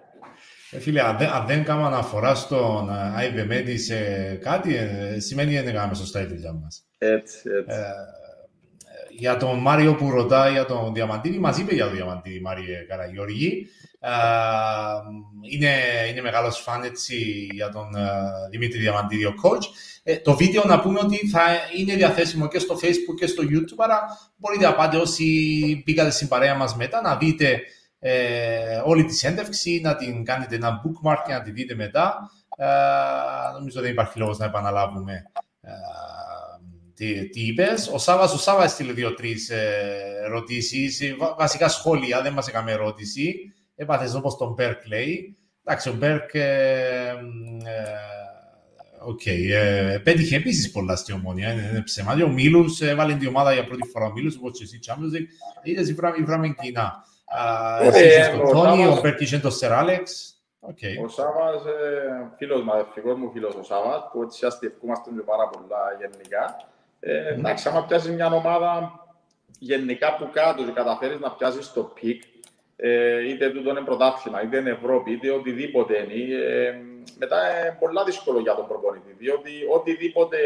Ε, φίλε, αν δεν, αν δεν κάνουμε αναφορά στον IBM σε κάτι, ε, σημαίνει ότι δεν κάνουμε σωστά η δουλειά μας. Έτσι, έτσι. Ε, για τον Μάριο που ρωτάει για τον Διαμαντίνη, μας είπε για τον Διαμαντίνη, Μάριε Καραγιώργη. Ε, είναι, είναι μεγάλος φαν έτσι, για τον ε, Δημήτρη Διαμαντίδη, ο coach. Ε, το βίντεο να πούμε ότι θα είναι διαθέσιμο και στο Facebook και στο YouTube, άρα μπορείτε να πάτε όσοι μπήκατε στην παρέα μας μετά να δείτε ε, όλη τη σέντευξη, να την κάνετε ένα bookmark και να τη δείτε μετά. Ε, νομίζω δεν υπάρχει λόγος να επαναλάβουμε ε, τι, τι είπες. Ο Σάβας, ο Σάβας έστειλε δύο-τρεις ε, ερωτήσεις, ε, βασικά σχόλια, δεν μας έκαμε ερώτηση. Έπαθες όπως τον Μπέρκ λέει. Εντάξει, ο Μπέρκ ε, Οκ. Ε, πέτυχε επίσης πολλά στη ομόνια. Είναι, είναι ψέμα. Ο Μίλους έβαλε την ομάδα για πρώτη φορά. Ο Μίλους, όπως και εσύ, Champions League, είδες η βράμε κοινά. Εσύ είσαι στον Τόνι, ο Μπέρκης είναι το Σεράλεξ. Ο Σάβας, φίλος μου, αδερφικός μου φίλος ο Σάβας, που έτσι αστειευκούμαστε πάρα πολλά γενικά. Εντάξει, άμα πιάσεις μια ομάδα γενικά που κάτω και καταφέρεις να πιάσεις το peak, είτε τούτο είναι πρωτάθλημα, είτε είναι Ευρώπη, είτε οτιδήποτε είναι, μετά είναι πολλά δύσκολο για τον προπονητή, διότι οτιδήποτε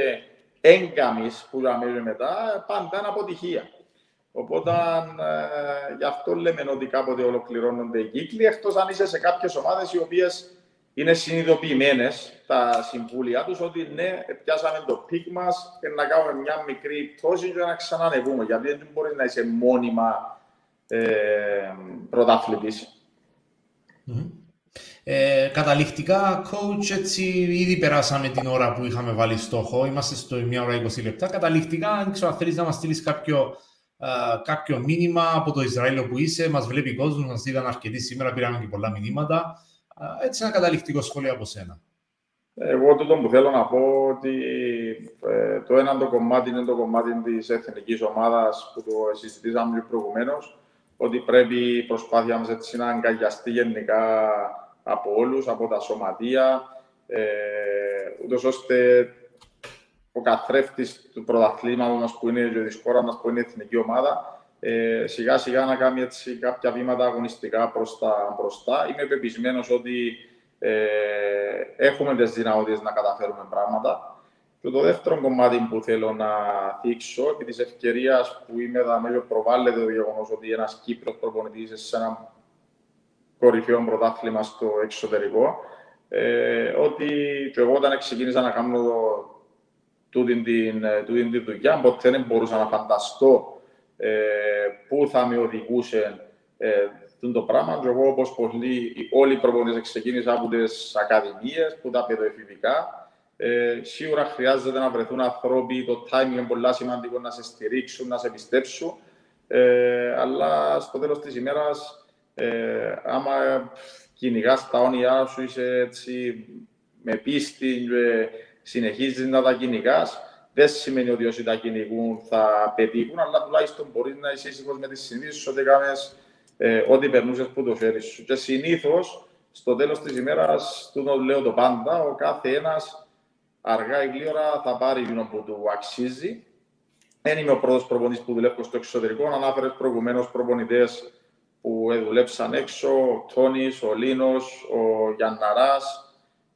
να κάμεις που λέμε μετά, πάντα είναι αποτυχία. Οπότε ε, γι' αυτό λέμε ότι κάποτε ολοκληρώνονται οι κύκλοι, εκτός αν είσαι σε κάποιες ομάδες οι οποίες είναι συνειδητοποιημένες τα συμβούλια τους ότι ναι, πιάσαμε το peak μας και να κάνουμε μια μικρή πτώση και να ξανανεβούμε. Γιατί δεν μπορείς να είσαι μόνιμα ε, πρωταθλητής. Ε, καταληκτικά, coach, έτσι ήδη περάσαμε την ώρα που είχαμε βάλει στόχο. Είμαστε στο 1 ώρα 20 λεπτά. Καταληκτικά, αν ξέρω αν θέλεις να μας στείλεις κάποιο, κάποιο μήνυμα από το Ισραήλ που είσαι, μας βλέπει κόσμος, μας είδαν αρκετοί σήμερα, πήραμε και πολλά μηνύματα. Έτσι, ένα καταληκτικό σχόλιο από σένα. Εγώ τούτο που θέλω να πω ότι ε, το ένα το κομμάτι είναι το κομμάτι της εθνικής ομάδας που το συζητήσαμε προηγουμένως, ότι πρέπει η προσπάθεια μας έτσι να αγκαλιαστεί γενικά από όλους, από τα σωματεία, ε, ούτως ώστε ο καθρέφτης του πρωταθλήματος μας που είναι και της χώρας μας που είναι η εθνική ομάδα, ε, σιγά σιγά να κάνει έτσι κάποια βήματα αγωνιστικά προς τα μπροστά. Είμαι πεπισμένος ότι ε, έχουμε τις δυνατότητες να καταφέρουμε πράγματα. Και το δεύτερο κομμάτι που θέλω να θίξω, επί της ευκαιρίας που είμαι εδώ, μέλιο προβάλλεται το γεγονός ότι ένας Κύπρος προπονητής σε ένα κορυφαίο πρωτάθλημα στο εξωτερικό. Ε, ότι και εγώ όταν ξεκίνησα να κάνω τούτη την, ε, τούτη την δουλειά, ποτέ δεν μπορούσα να φανταστώ ε, πού θα με οδηγούσε ε, το πράγμα. Και εγώ, όπως πολλοί, όλοι οι προπονητές ξεκίνησα από τις ακαδημίες, που τα παιδοεφηβικά. Ε, σίγουρα χρειάζεται να βρεθούν ανθρώποι, το timing είναι πολύ σημαντικό να σε στηρίξουν, να σε πιστέψουν. Ε, αλλά στο τέλος της ημέρας ε, άμα κυνηγάς τα όνειρά σου, είσαι έτσι με πίστη και συνεχίζεις να τα κυνηγάς, δεν σημαίνει ότι όσοι τα κυνηγούν θα πετύχουν, αλλά τουλάχιστον μπορείς να είσαι ήσυχος με τη συνείδηση ότι έκανε ε, ό,τι περνούσες που το χέρι σου. Και συνήθως, στο τέλος της ημέρας, τούτο λέω το πάντα, ο κάθε ένας αργά ή γλύωρα θα πάρει εκείνο που του αξίζει. Δεν είμαι ο πρώτος προπονητής που δουλεύω στο εξωτερικό. Ανάφερες προηγουμένως προπονητές που δουλέψαν έξω, ο Τόνης, ο Λίνος, ο Γιανναράς, ε,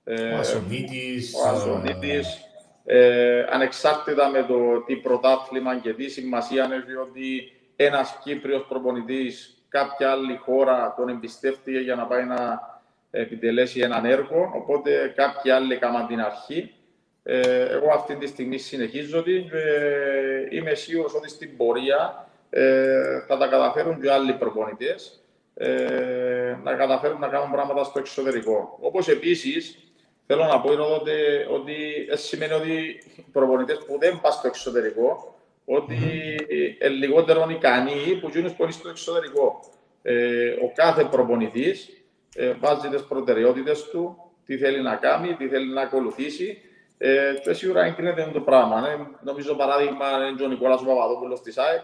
ο Αζονίτης, ο Αζονίτης ε, ανεξάρτητα με το τι πρωτάθλημα και τι σημασία έχει ότι ένας Κύπριος προπονητής κάποια άλλη χώρα τον εμπιστεύτηκε για να πάει να επιτελέσει έναν έργο, οπότε κάποιοι άλλοι έκαναν την αρχή. Ε, εγώ αυτή τη στιγμή συνεχίζω την και είμαι σίγουρος ότι στην πορεία ε, θα τα καταφέρουν και άλλοι προπονητές ε, να καταφέρουν να κάνουν πράγματα στο εξωτερικό. Όπως επίσης, θέλω να πω ότι, ότι σημαίνει ότι οι προπονητές που δεν πάνε στο εξωτερικό, ότι mm-hmm. λιγότερο ικανοί που γίνουν πολύ στο εξωτερικό. Ε, ο κάθε προπονητής ε, βάζει τις προτεραιότητες του, τι θέλει να κάνει, τι θέλει να ακολουθήσει. Ε, και σίγουρα εγκρίνεται το πράγμα. Ε. Νομίζω παράδειγμα είναι ο Νικόλας Παπαδόπουλος της ΑΕΚ,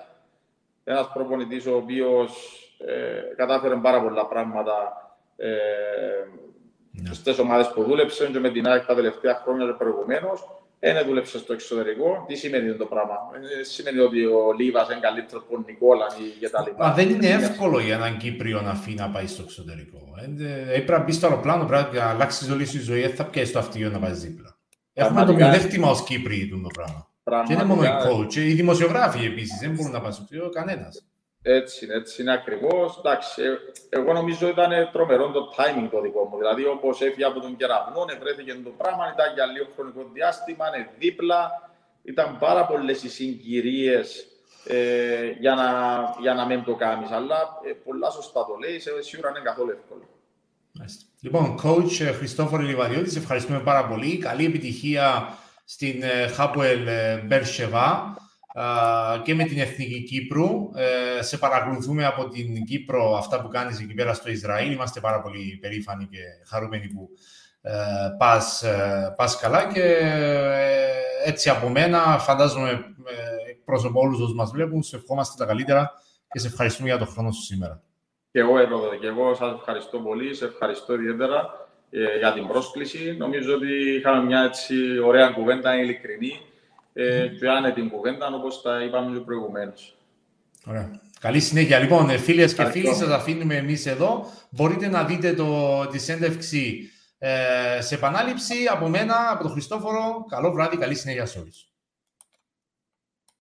ένας προπονητής ο οποίος ε, κατάφερε πάρα πολλά πράγματα ε, ναι. στις ομάδες που δούλεψε και με την ΑΕΚ τα τελευταία χρόνια και προηγουμένως. Δεν δούλεψε στο εξωτερικό. Τι σημαίνει το πράγμα; Ε, σημαίνει ότι ο Λίβας είναι καλύτερος από τον Νικόλα ή και τα λοιπά. Μα δεν είναι εύκολο για έναν Κύπριο να αφήνει να πάει στο εξωτερικό. Ε, πρέπει να μπει στο αεροπλάνο, πρέπει να αλλάξει όλη σου ζωή, θα πιέσει το αυτοκίνητο να πάει δίπλα. Έχουμε το μειονέκτημα ως Κύπροι το πράγμα. Και είναι μόνο οι coach, οι δημοσιογράφοι επίσης δεν μπορούν να πάσουν κανένας. Έτσι είναι, έτσι είναι ακριβώς. Εντάξει, ε, εγώ νομίζω ότι ήταν τρομερό το timing το δικό μου. Δηλαδή, όπως έφυγε από τον κεραυνό, βρέθηκε το πράγμα, ήταν για λίγο χρονικό διάστημα, είναι δίπλα. Ήταν πάρα πολλές οι συγκυρίες ε, για, να, για να μην το κάνεις. Αλλά ε, πολλά σωστά το λέει, σίγουρα είναι καθόλου εύκολο. Λοιπόν, coach Χριστόφορη Λιβαδιώτης, ευχαριστούμε πάρα πολύ. Καλή επιτυχία στην Χάπουελ Μπερσεβά και με την Εθνική Κύπρου. Ε, σε παρακολουθούμε από την Κύπρο αυτά που κάνεις εκεί πέρα στο Ισραήλ. Είμαστε πάρα πολύ περήφανοι και χαρούμενοι που ε, πας, ε, πας καλά και έτσι από μένα φαντάζομαι πρόσωπο όλους όσους μας βλέπουν. Σε ευχόμαστε τα καλύτερα και σε ευχαριστούμε για τον χρόνο σου σήμερα. Και εγώ, Ερόδο, και εγώ σας ευχαριστώ πολύ, σε ευχαριστώ ιδιαίτερα ε, για την πρόσκληση. Νομίζω ότι είχαμε μια έτσι ωραία κουβέντα, ειλικρινή ε, και άνετη κουβέντα, όπως τα είπαμε και προηγουμένως. Ωραία. Καλή συνέχεια. Λοιπόν, φίλες και φίλοι, σας αφήνουμε εμείς εδώ. Μπορείτε να δείτε το, τη σέντευξη ε, σε επανάληψη από μένα, από τον Χριστόφορο. Καλό βράδυ, καλή συνέχεια σε όλους.